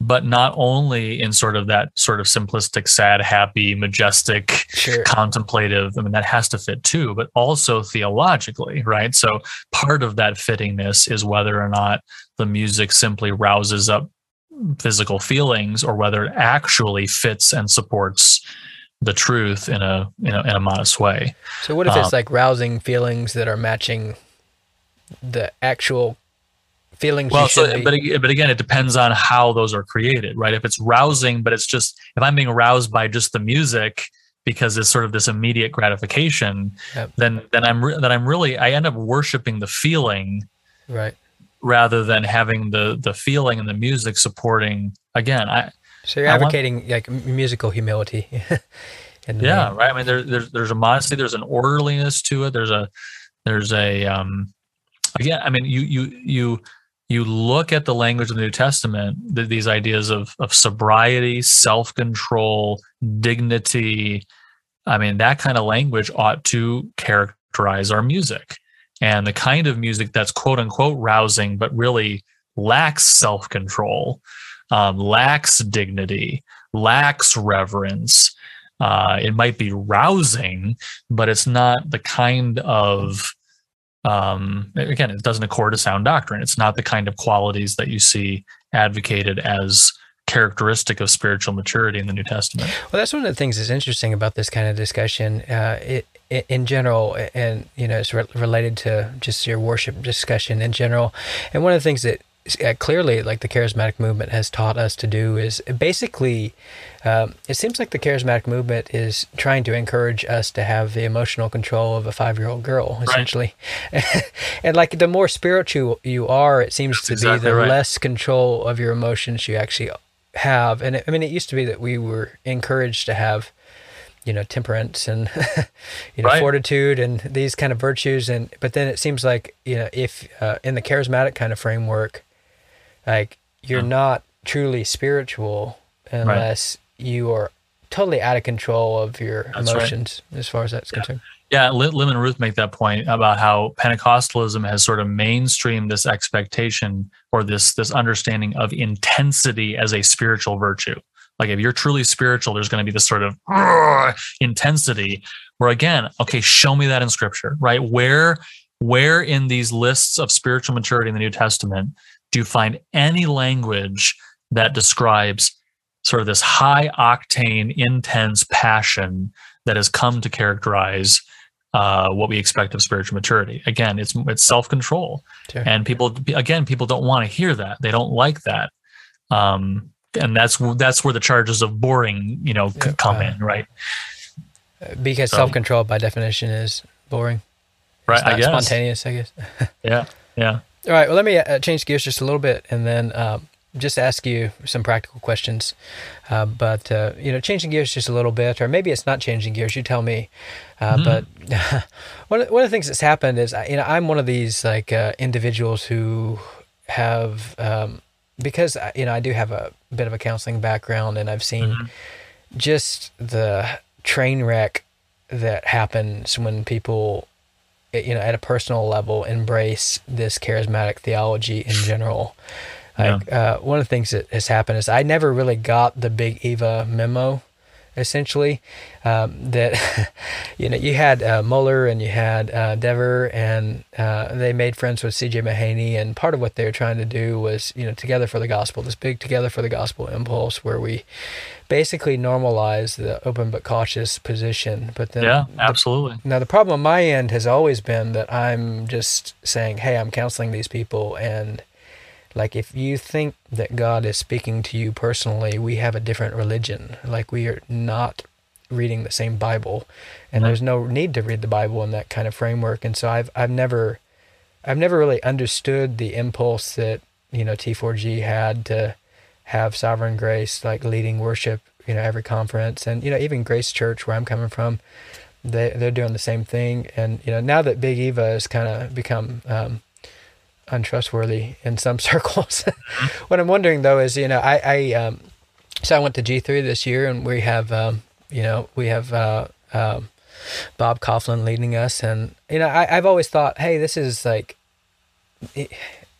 but not only in sort of that sort of simplistic, sad, happy, majestic, sure. contemplative. I mean, that has to fit too, but also theologically, right? So part of that fittingness is whether or not the music simply rouses up physical feelings or whether it actually fits and supports the truth in a in a, in a modest way. So what if it's Um, like rousing feelings that are matching the actual feelings Well, so be? but but again, it depends on how those are created, right? If it's rousing, but it's just if I'm being roused by just the music because it's sort of this immediate gratification, Yep. then then I'm re- then I'm really I end up worshiping the feeling right. rather than having the the feeling and the music supporting. Again, I So you're I want- advocating like musical humility. the yeah name. right i mean there, there's there's a modesty there's an orderliness to it there's a there's a um again i mean you you you you look at the language of the new testament th- these ideas of of sobriety self-control dignity i mean that kind of language ought to characterize our music. And the kind of music that's quote unquote rousing but really lacks self-control um, lacks dignity lacks reverence uh, it might be rousing, but it's not the kind of um, again, it doesn't accord to sound doctrine. It's not the kind of qualities that you see advocated as characteristic of spiritual maturity in the New Testament. Well, that's one of the things that's interesting about this kind of discussion. Uh, it, it, in general, and you know, it's re- related to just your worship discussion in general. And one of the things that clearly, like the charismatic movement has taught us to do, is basically, um, it seems like the charismatic movement is trying to encourage us to have the emotional control of a five-year-old girl, essentially. and like the more spiritual you are, it seems That's to exactly be the right. less control of your emotions you actually have. And it, I mean, it used to be that we were encouraged to have, you know, temperance and, you know, Right. fortitude and these kind of virtues. And, but then it seems like, you know, if uh, in the charismatic kind of framework, like you're not truly spiritual unless you are totally out of control of your That's right. emotions as far as that's concerned. Yeah, Lim and Ruth make that point about how Pentecostalism has sort of mainstreamed this expectation or this this understanding of intensity as a spiritual virtue. Like if you're truly spiritual, there's going to be this sort of intensity. Where again, okay, show me that in Scripture, right? Where where in these lists of spiritual maturity in the New Testament do you find any language that describes sort of this high octane, intense passion that has come to characterize uh, what we expect of spiritual maturity. Again, it's it's self control, Sure. and people again people don't want to hear that. They don't like that, um, and that's that's where the charges of boring, you know, Yeah, come uh, in, right? Because So- self control by definition is boring. Right, I guess. spontaneous, I guess. Yeah, yeah. All right. Well, let me uh, change gears just a little bit, and then um, just ask you some practical questions. Uh, but uh, you know, changing gears just a little bit, or maybe it's not changing gears. You tell me. Uh, Mhm. But one of, one of the things that's happened is, you know, I'm one of these like uh, individuals who have um, because you know I do have a bit of a counseling background, and I've seen Mhm. just the train wreck that happens when people you know at a personal level embrace this charismatic theology in general. Like uh, one of the things that has happened is i never really got the big eva memo essentially um, that you know you had uh, Mohler and you had uh, Dever and uh, they made friends with C.J. Mahaney and part of what they were trying to do was you know together for the gospel this big together for the gospel impulse where we basically normalize the open but cautious position but then Yeah, the absolutely. now, the problem on my end has always been that I'm just saying, hey, I'm counseling these people. And like, if you think that God is speaking to you personally, we have a different religion. Like, we are not reading the same Bible. And there's no need to read the Bible in that kind of framework. And so I've, I've never, I've never really understood the impulse that, you know, T4G had to have sovereign grace, like leading worship, you know, every conference. And, you know, even Grace Church, where I'm coming from, they they're doing the same thing and you know now that big eva has kind of become um, untrustworthy in some circles. What i'm wondering though is you know i i um, so i went to g3 this year and we have um, you know we have uh, um, bob Kauflin leading us. And you know I, i've always thought hey this is like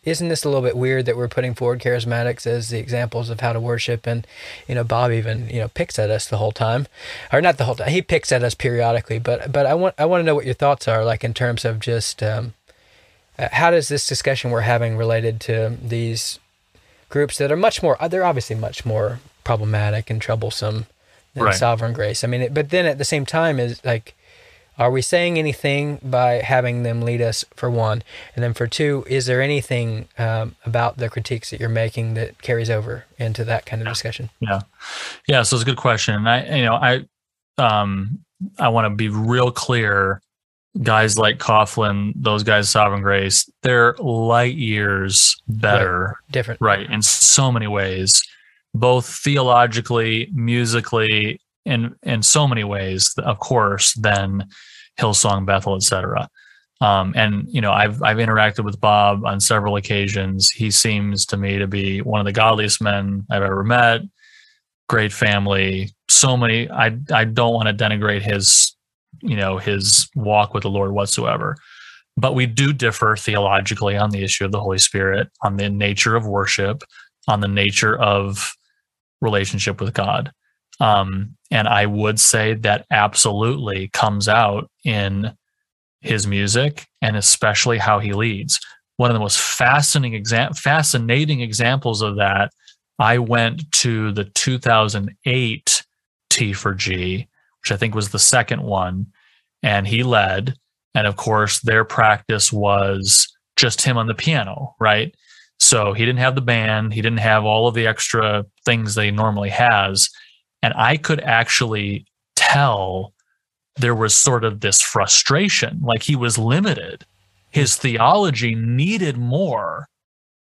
isn't this a little bit weird that we're putting forward charismatics as the examples of how to worship? And you know bob even you know picks at us the whole time. Or not the whole time he picks at us periodically but but i want i want to know what your thoughts are like in terms of just um, uh, how does this discussion we're having related to these groups that are much more. They're obviously much more problematic and troublesome than Right. Sovereign Grace. I mean, it, but then at the same time, is like, are we saying anything by having them lead us for one, and then for two, is there anything um, about the critiques that you're making that carries over into that kind of discussion? Yeah. Yeah. So it's a good question. And I, you know, I, um, I want to be real clear. Guys like Kauflin, those guys, Sovereign Grace, they're light years better, Different, right? In so many ways, both theologically, musically, in in so many ways, of course, than Hillsong, Bethel, etc. Um, and you know, I've I've interacted with Bob on several occasions. He seems to me to be one of the godliest men I've ever met. Great family, so many. I I don't want to denigrate his, you know, his walk with the Lord whatsoever. But we do differ theologically on the issue of the Holy Spirit, on the nature of worship, on the nature of relationship with God. Um, and I would say that absolutely comes out in his music and especially how he leads. One of the most fascinating exam- fascinating examples of that, I went to the 2008 T for G, which I think was the second one, and he led. And of course, their practice was just him on the piano, right? So he didn't have the band, he didn't have all of the extra things that he normally has. And I could actually tell there was sort of this frustration, like he was limited. His theology needed more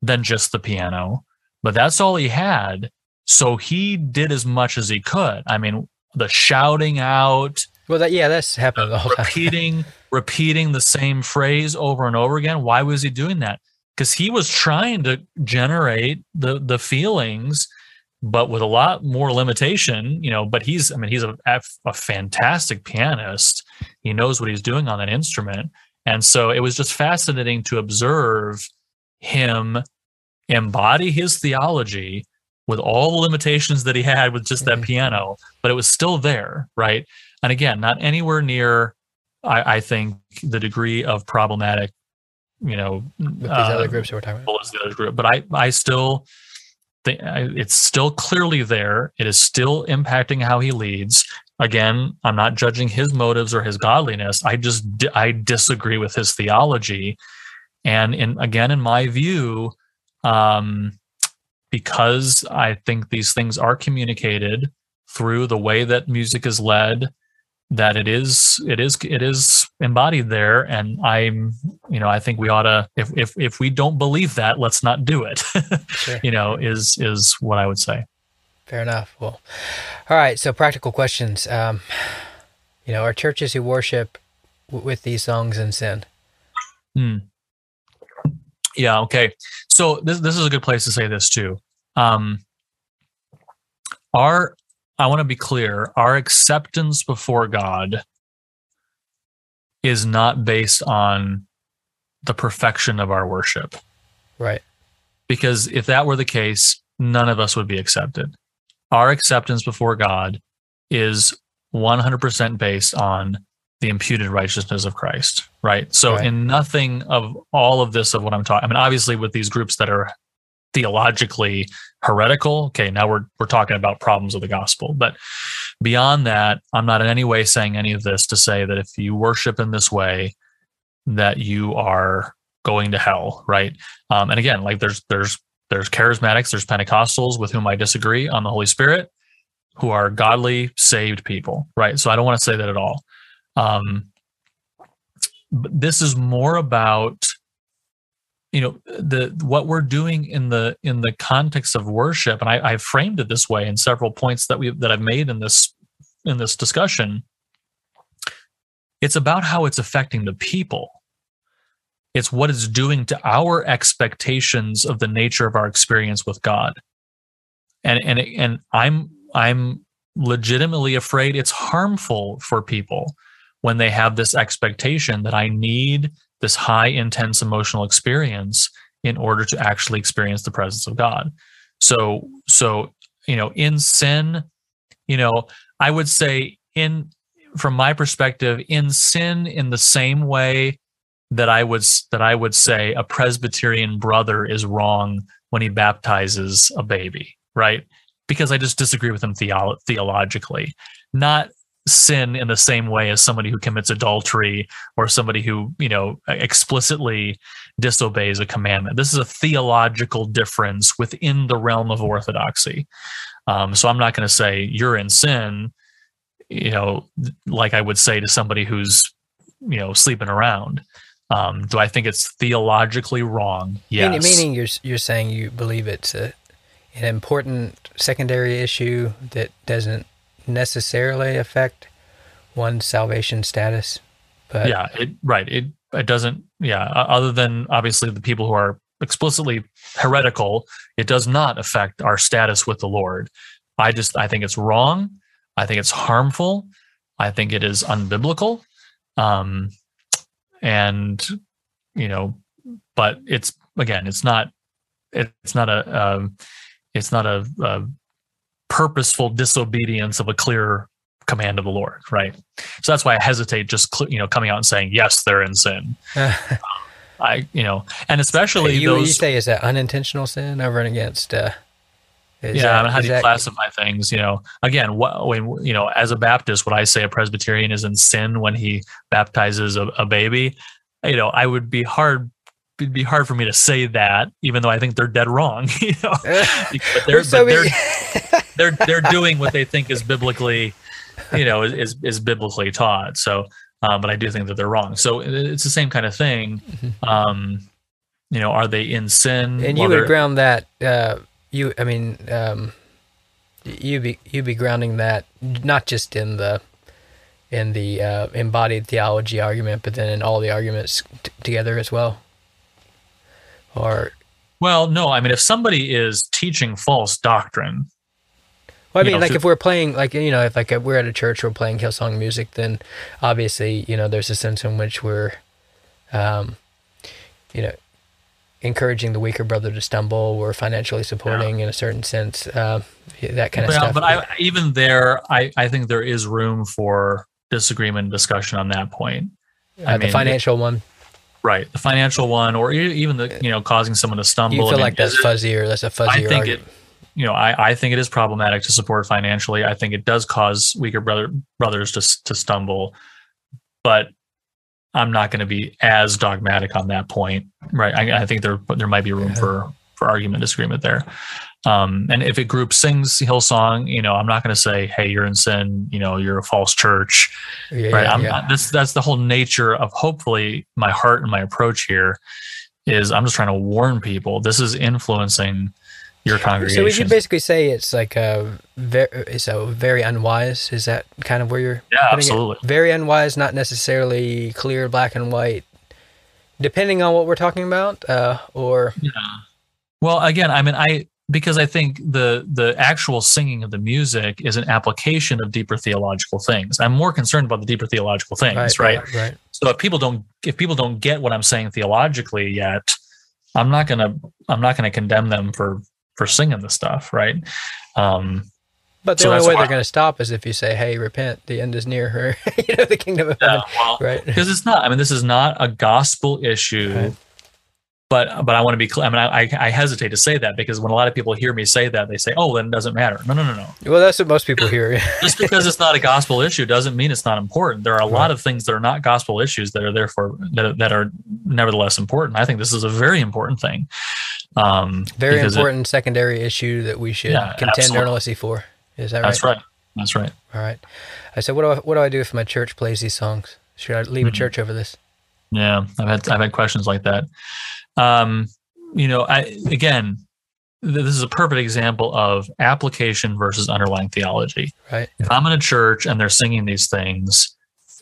than just the piano, but that's all he had. So he did as much as he could. I mean, the shouting out, Well, that yeah, that's happened uh, the whole time. repeating repeating the same phrase over and over again. Why was he doing that? Because he was trying to generate the the feelings but with a lot more limitation you know but he's i mean he's a, a fantastic pianist. He knows what he's doing on that instrument. And so it was just fascinating to observe him embody his theology with all the limitations that he had with just that piano but it was still there right and again not anywhere near I, I think the degree of problematic, you know, with these uh, other groups that we're talking about. as the other group. But I, I still think it's still clearly there. It is still impacting how he leads. Again, I'm not judging his motives or his godliness. I just I disagree with his theology, and in again, in my view, um, because I think these things are communicated through the way that music is led that it is it is it is embodied there and i'm you know i think we ought to if if if we don't believe that let's not do it Sure. you know is is what i would say Fair enough. Well, all right. So practical questions. Um, you know, are churches who worship w- with these songs in sin? Hmm. Yeah okay so this this is a good place to say this too um our i want to be clear our acceptance before god is not based on the perfection of our worship Right. because if that were the case, none of us would be accepted. Our acceptance before God is 100% based on the imputed righteousness of Christ, right? So, Right. in nothing of all of this of what I'm talking, I mean, obviously, with these groups that are theologically heretical, okay, now we're we're talking about problems of the gospel. But beyond that, I'm not in any way saying any of this to say that if you worship in this way, that you are going to hell, right? Um, and again, like there's there's there's charismatics, there's Pentecostals with whom I disagree on the Holy Spirit, who are godly, saved people, right? So I don't want to say that at all. Um, this is more about you know the what we're doing in the in the context of worship, and I, I framed it this way in several points that we that I've made in this in this discussion. It's about how it's affecting the people. It's what it's doing to our expectations of the nature of our experience with god. And and and i'm i'm legitimately afraid it's harmful for people when they have this expectation that i need this high intense emotional experience in order to actually experience the presence of god so so you know in sin you know i would say in from my perspective in sin in the same way that I would that I would say a Presbyterian brother is wrong when he baptizes a baby, right? Because I just disagree with him theolo- theologically, not sin in the same way as somebody who commits adultery or somebody who, you know, explicitly disobeys a commandment. This is a theological difference within the realm of orthodoxy. Um, so I'm not going to say you're in sin, you know, like I would say to somebody who's, you know, sleeping around. Um, do I think it's theologically wrong? Yes. Meaning, meaning you're you're saying you believe it's a, an important secondary issue that doesn't necessarily affect one's salvation status. But yeah, it, right. It it doesn't. Yeah, other than obviously the people who are explicitly heretical, it does not affect our status with the Lord. I just I think it's wrong. I think it's harmful. I think it is unbiblical. Um, and you know, but it's again, it's not it's not a um, it's not a, a purposeful disobedience of a clear command of the Lord, right? So that's why I hesitate just you know coming out and saying yes, they're in sin. I you know, and especially you, those you say is that unintentional sin over and against. Uh, yeah, that- I mean, how do you that- classify things? You know, again, what when you know, as a Baptist, would I say a Presbyterian is in sin when he baptizes a, a baby? You know, I would be hard. It'd be hard for me to say that, even though I think they're dead wrong. You know, but they're, so but they're, they're they're doing what they think is biblically, you know, is is biblically taught. So, um, but I do think that they're wrong. So it's the same kind of thing. Um, you know, are they in sin? and you would ground that. Uh, you, I mean, um, you be you be grounding that not just in the in the uh, embodied theology argument, but then in all the arguments t- together as well. Or Well, no, I mean, if somebody is teaching false doctrine, Well, I you mean, know, like if we're playing, like you know, if like we're at a church, we're playing Hillsong music, then obviously, you know, there's a sense in which we're, um, you know, encouraging the weaker brother to stumble. We're financially supporting, in a certain sense, uh, that kind of well, stuff. but I, even there, I, I think there is room for disagreement and discussion on that point. uh, the financial one, right? The financial one, or even the you know causing someone to stumble. you I feel mean, like that's fuzzier. That's a fuzzier I think argument. it. You know, I, I think it is problematic to support financially. I think it does cause weaker brother brothers to to stumble, but I'm not going to be as dogmatic on that point, right? I, I think there there might be room for for argument disagreement there. Um, and if a group sings Hillsong, you know, I'm not going to say, "Hey, you're in sin," you know, you're a false church, Yeah, right? yeah, I'm yeah. not, that's that's the whole nature of hopefully my heart and my approach here is I'm just trying to warn people. This is influencing your congregation. So we could basically say it's like a very, it's a very unwise. Is that kind of where you're? Yeah, putting it? absolutely. Very unwise, not necessarily clear, black and white, depending on what we're talking about, uh, or Yeah. Well, again, I mean, I because I think the the actual singing of the music is an application of deeper theological things. I'm more concerned about the deeper theological things, right? right, right. So if people don't if people don't get what I'm saying theologically yet, I'm not gonna I'm not gonna condemn them for for singing the stuff, right? Um, But the So only way why- they're going to stop is if you say, "Hey, repent! The end is near." Her, you know, the kingdom of heaven, yeah, well, right? because it's not. I mean, this is not a gospel issue. Right. But but I want to be clear. I mean, I, I I hesitate to say that because when a lot of people hear me say that, they say, "Oh, then it doesn't matter." No, no, no, no. Well, that's what most people hear. Just because it's not a gospel issue doesn't mean it's not important. There are a lot of things that are not gospel issues that are therefore that are, that are nevertheless important. I think this is a very important thing. Um, Very because it- important secondary issue that we should Yeah, contend absolutely. earnestly for. Is that that's right? right. That's right. All right. I said, what do I, what do I do if my church plays these songs? Should I leave Mm-hmm. a church over this? Yeah, I've had I've had questions like that. Um, you know, I again, th- this is a perfect example of application versus underlying theology. Right. If I'm in a church and they're singing these things,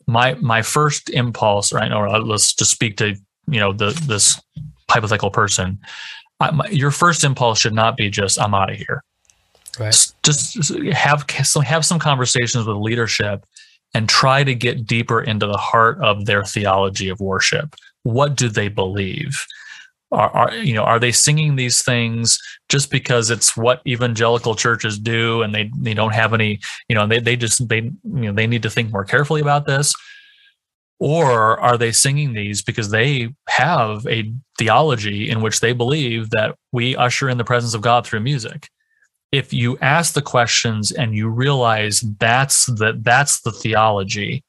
my my first impulse, right, or uh, let's just speak to you know the this hypothetical person. I, my, your first impulse should not be just I'm out of here. Right. Just have some have some conversations with leadership and try to get deeper into the heart of their theology of worship. What do they believe? Are, are you know are they singing these things just because it's what evangelical churches do and they they don't have any you know they they just they you know they need to think more carefully about this or are they singing these because they have a theology in which they believe that we usher in the presence of God through music? If you ask the questions and you realize that's the that's the theology,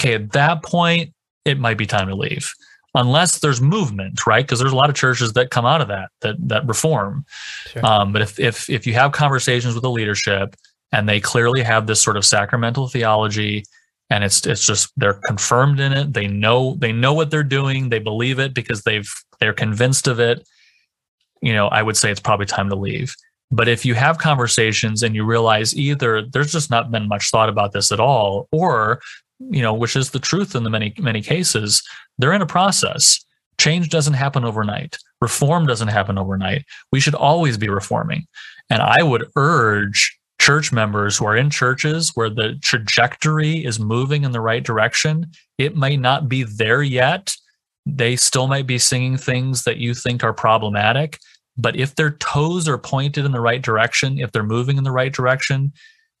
okay, at that point it might be time to leave. Unless there's movement, right? Because there's a lot of churches that come out of that that that reform. Sure. Um, but if if if you have conversations with the leadership and they clearly have this sort of sacramental theology and it's it's just they're confirmed in it they know they know what they're doing they believe it because they've they're convinced of it you know i would say it's probably time to leave but if you have conversations and you realize either there's just not been much thought about this at all or you know which is the truth in the many many cases they're in a process change doesn't happen overnight reform doesn't happen overnight we should always be reforming and i would urge church members who are in churches where the trajectory is moving in the right direction, it might not be there yet. They still might be singing things that you think are problematic. But if their toes are pointed in the right direction, if they're moving in the right direction,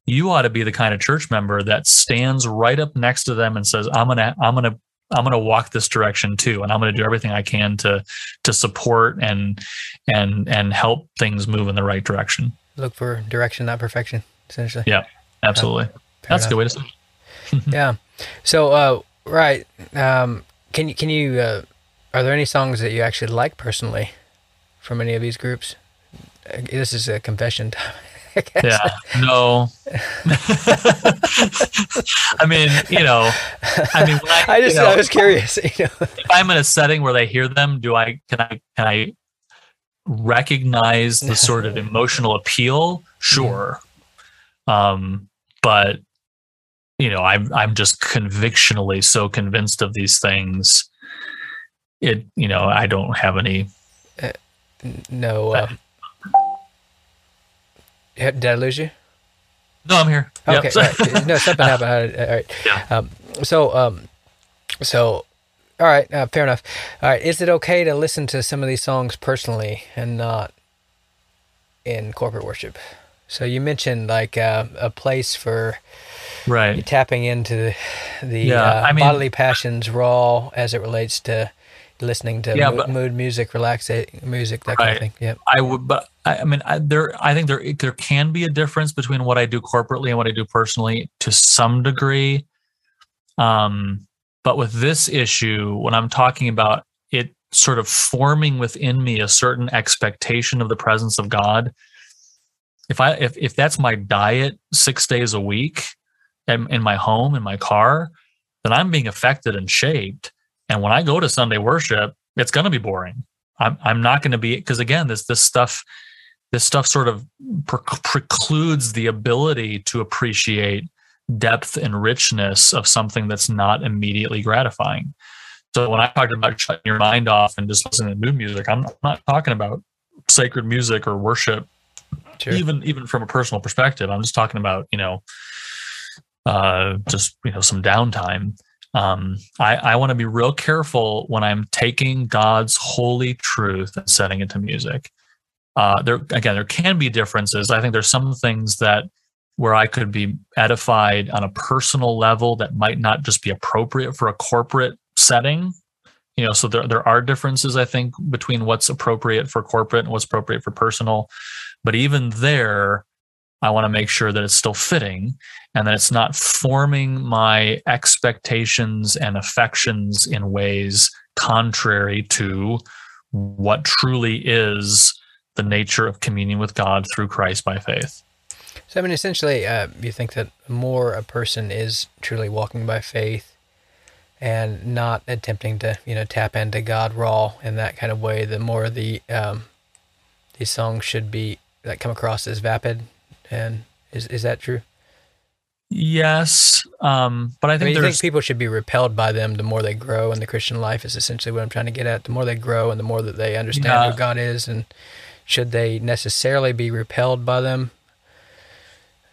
you ought to be the kind of church member that stands right up next to them and says, I'm gonna, I'm gonna I'm going to walk this direction too, and I'm going to do everything I can to to support and and and help things move in the right direction look for direction, not perfection, essentially. Yeah, absolutely. That's a good way to say. it yeah. So, uh, right. Um, can you can you? Uh, are there any songs that you actually like personally from any of these groups? This is a confession time. Yeah. No. I mean, you know, I mean, I, I, just you know, I was curious. You know, if I'm in a setting where they hear them, do I can I can I recognize the sort of emotional appeal sure um but you know i'm i'm just convictionally so convinced of these things it you know i don't have any uh, no uh, did i lose you no i'm here okay yep. right. no something happened all right yeah. Um, so um so all right, uh, fair enough. All right, is it okay to listen to some of these songs personally and not in corporate worship? So you mentioned like uh, a place for right tapping into the yeah, uh, I mean, bodily passions raw as it relates to listening to yeah, mood, but, mood music, relaxing music, that kind of thing. Yeah, I would, but I, I mean, I, there, I think there there can be a difference between what I do corporately and what I do personally to some degree. Um, but with this issue, when I'm talking about it sort of forming within me a certain expectation of the presence of God, if I if if that's my diet six days a week in, in my home, in my car, then I'm being affected and shaped. And when I go to Sunday worship, it's going to be boring. I'm I'm not going to be because again, this this stuff this stuff sort of pre- precludes the ability to appreciate depth and richness of something that's not immediately gratifying. So when I talked about shutting your mind off and just listening to mood music, I'm not talking about sacred music or worship, sure. even even from a personal perspective. I'm just talking about you know, uh, just you know some downtime. Um, I, I want to be real careful when I'm taking God's holy truth and setting it to music. Uh, there again, there can be differences. I think there's some things that where I could be edified on a personal level that might not just be appropriate for a corporate setting. You know, so there, there are differences, I think, between what's appropriate for corporate and what's appropriate for personal. But even there, I want to make sure that it's still fitting and that it's not forming my expectations and affections in ways contrary to what truly is the nature of communion with God through Christ by faith. So, I mean, essentially, uh, you think that the more a person is truly walking by faith and not attempting to, you know, tap into God raw in that kind of way, the more the um, these songs should be that come across as vapid. And is is that true? Yes, um, but I think, I mean, think people should be repelled by them the more they grow in the Christian life. Is essentially what I'm trying to get at. The more they grow and the more that they understand yeah. who God is, and should they necessarily be repelled by them?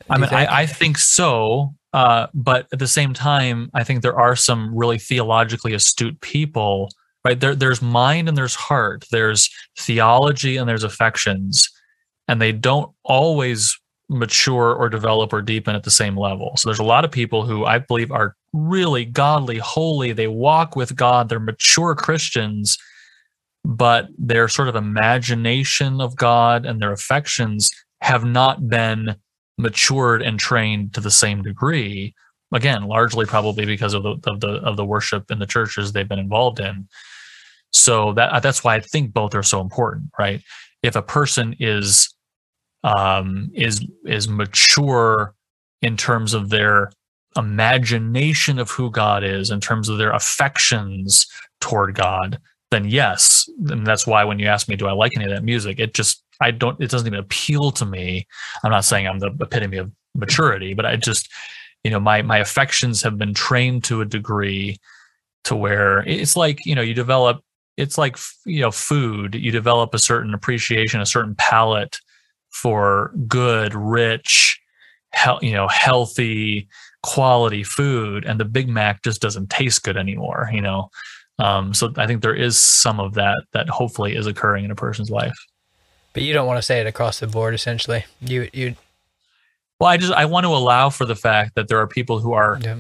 I mean, I, I, think so. Uh, but at the same time, I think there are some really theologically astute people, right? There, there's mind and there's heart, there's theology and there's affections, and they don't always mature or develop or deepen at the same level. So there's a lot of people who I believe are really godly, holy. They walk with God. They're mature Christians, but their sort of imagination of God and their affections have not been matured and trained to the same degree. Again, largely probably because of the of the of the worship in the churches they've been involved in. So that that's why I think both are so important, right? If a person is um, is is mature in terms of their imagination of who God is, in terms of their affections toward God, then yes. And that's why when you ask me, do I like any of that music? It just I don't. It doesn't even appeal to me. I'm not saying I'm the epitome of maturity, but I just you know my my affections have been trained to a degree to where it's like you know you develop it's like you know food you develop a certain appreciation a certain palate for good rich he- you know healthy quality food and the big mac just doesn't taste good anymore you know? Um, so i think there is some of that that hopefully is occurring in a person's life. But you don't want to say it across the board essentially. You you well i just i want to allow for the fact that there are people who are yeah.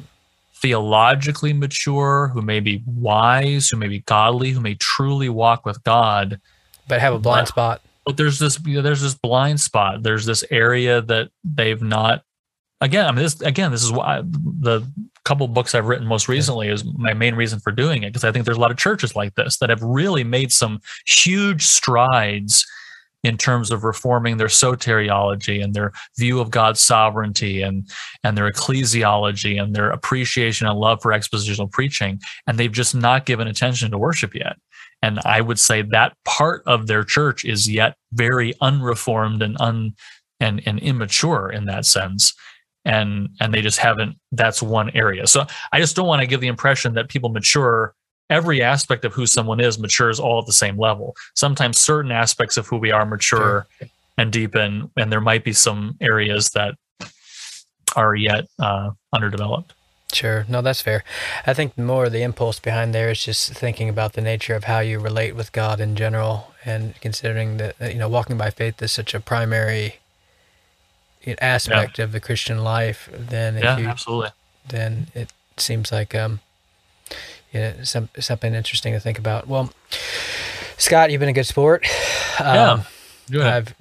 theologically mature who may be wise who may be godly who may truly walk with god but have a blind But- spot but there's this you know, there's this blind spot. There's this area that they've not again i mean this again this is why the couple books i've written most recently is my main reason for doing it because i think there's a lot of churches like this that have really made some huge strides in terms of reforming their soteriology and their view of God's sovereignty and and their ecclesiology and their appreciation and love for expositional preaching and they've just not given attention to worship yet and i would say that part of their church is yet very unreformed and un and, and immature in that sense. And and they just haven't that's one area. So i just don't want to give the impression that people mature every aspect of who someone is matures all at the same level. Sometimes certain aspects of who we are mature and deepen and there might be some areas that are yet uh, underdeveloped Sure. No, that's fair. I think more of the impulse behind there is just thinking about the nature of how you relate with God in general and considering that, you know, walking by faith is such a primary aspect of the Christian life, then if yeah you, absolutely then it seems like, um, you know, some, something interesting to think about. Well, Scott, you've been a good sport. yeah Um, Go. I've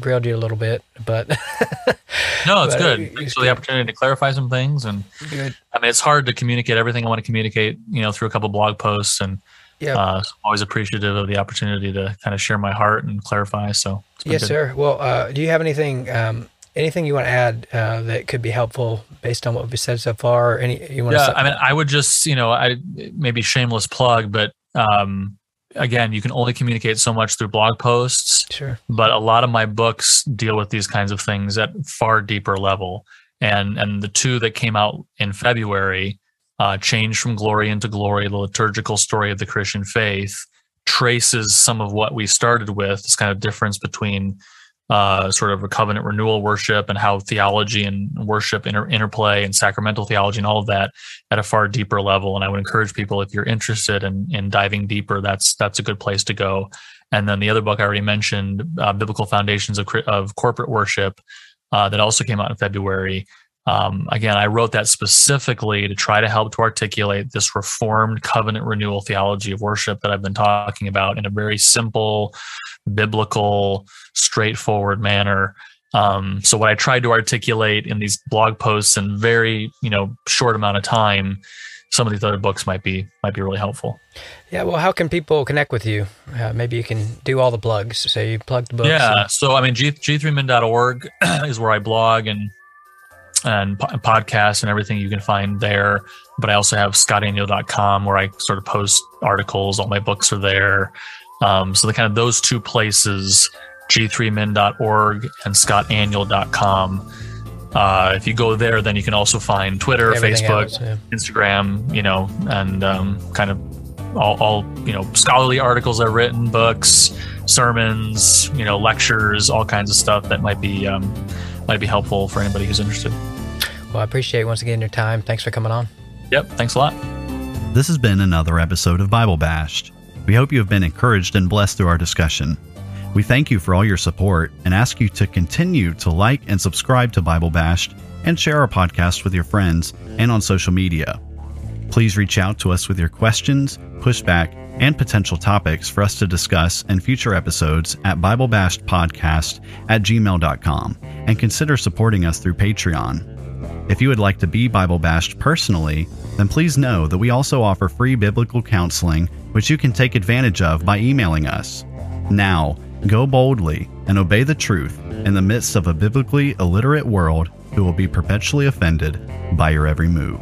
grilled you a little bit, but no it's but good it's thanks for the opportunity to clarify some things and good. I mean, it's hard to communicate everything I want to communicate, you know, through a couple blog posts, and Yeah. uh, so I'm always appreciative of the opportunity to kind of share my heart and clarify. So, it's Yes, good. sir. Well, uh, do you have anything um, anything you want to add uh, that could be helpful based on what we've said so far? Or any you want Yeah, to? I mean, I would just, you know, I maybe shameless plug, but um, again, you can only communicate so much through blog posts. sure. but a lot of my books deal with these kinds of things at far deeper level and and the two that came out in february uh, change from glory into glory the liturgical story of the christian faith traces some of what we started with this kind of difference between uh, sort of a covenant renewal worship and how theology and worship inter- interplay and sacramental theology and all of that at a far deeper level and i would encourage people if you're interested in in diving deeper that's that's a good place to go and then the other book I already mentioned, uh, Biblical Foundations of, of Corporate Worship, uh, that also came out in February. Um, again, I wrote that specifically to try to help to articulate this reformed covenant renewal theology of worship that I've been talking about in a very simple, biblical, straightforward manner. Um, so what I tried to articulate in these blog posts in very, you know, short amount of time, some of these other books might be might be really helpful. Yeah. Well, how can people connect with you? Uh, maybe you can do all the plugs. So you plug the books. Yeah. and- So I mean, G g3min.org is where I blog and and po- podcasts and everything you can find there. But I also have scottaniol.com where I sort of post articles. All my books are there. Um, so the kind of those two places, g3min.org and scottaniol.com. Uh, if you go there, then you can also find Twitter, everything Facebook, else, yeah. Instagram, you know, and um, kind of all, all, you know, scholarly articles I've written, books, sermons, you know, lectures, all kinds of stuff that might be um, might be helpful for anybody who's interested. Well, I appreciate once again your time. Thanks for coming on. Yep, thanks a lot. This has been another episode of Bible Bashed. We hope you have been encouraged and blessed through our discussion. We thank you for all your support and ask you to continue to like and subscribe to Bible Bashed and share our podcast with your friends and on social media. Please reach out to us with your questions, pushback, and potential topics for us to discuss in future episodes at BibleBashedPodcast at gmail.com and consider supporting us through Patreon. If you would like to be Bible bashed personally, then please know that we also offer free biblical counseling, which you can take advantage of by emailing us. Now, go boldly and obey the truth in the midst of a biblically illiterate world who will be perpetually offended by your every move.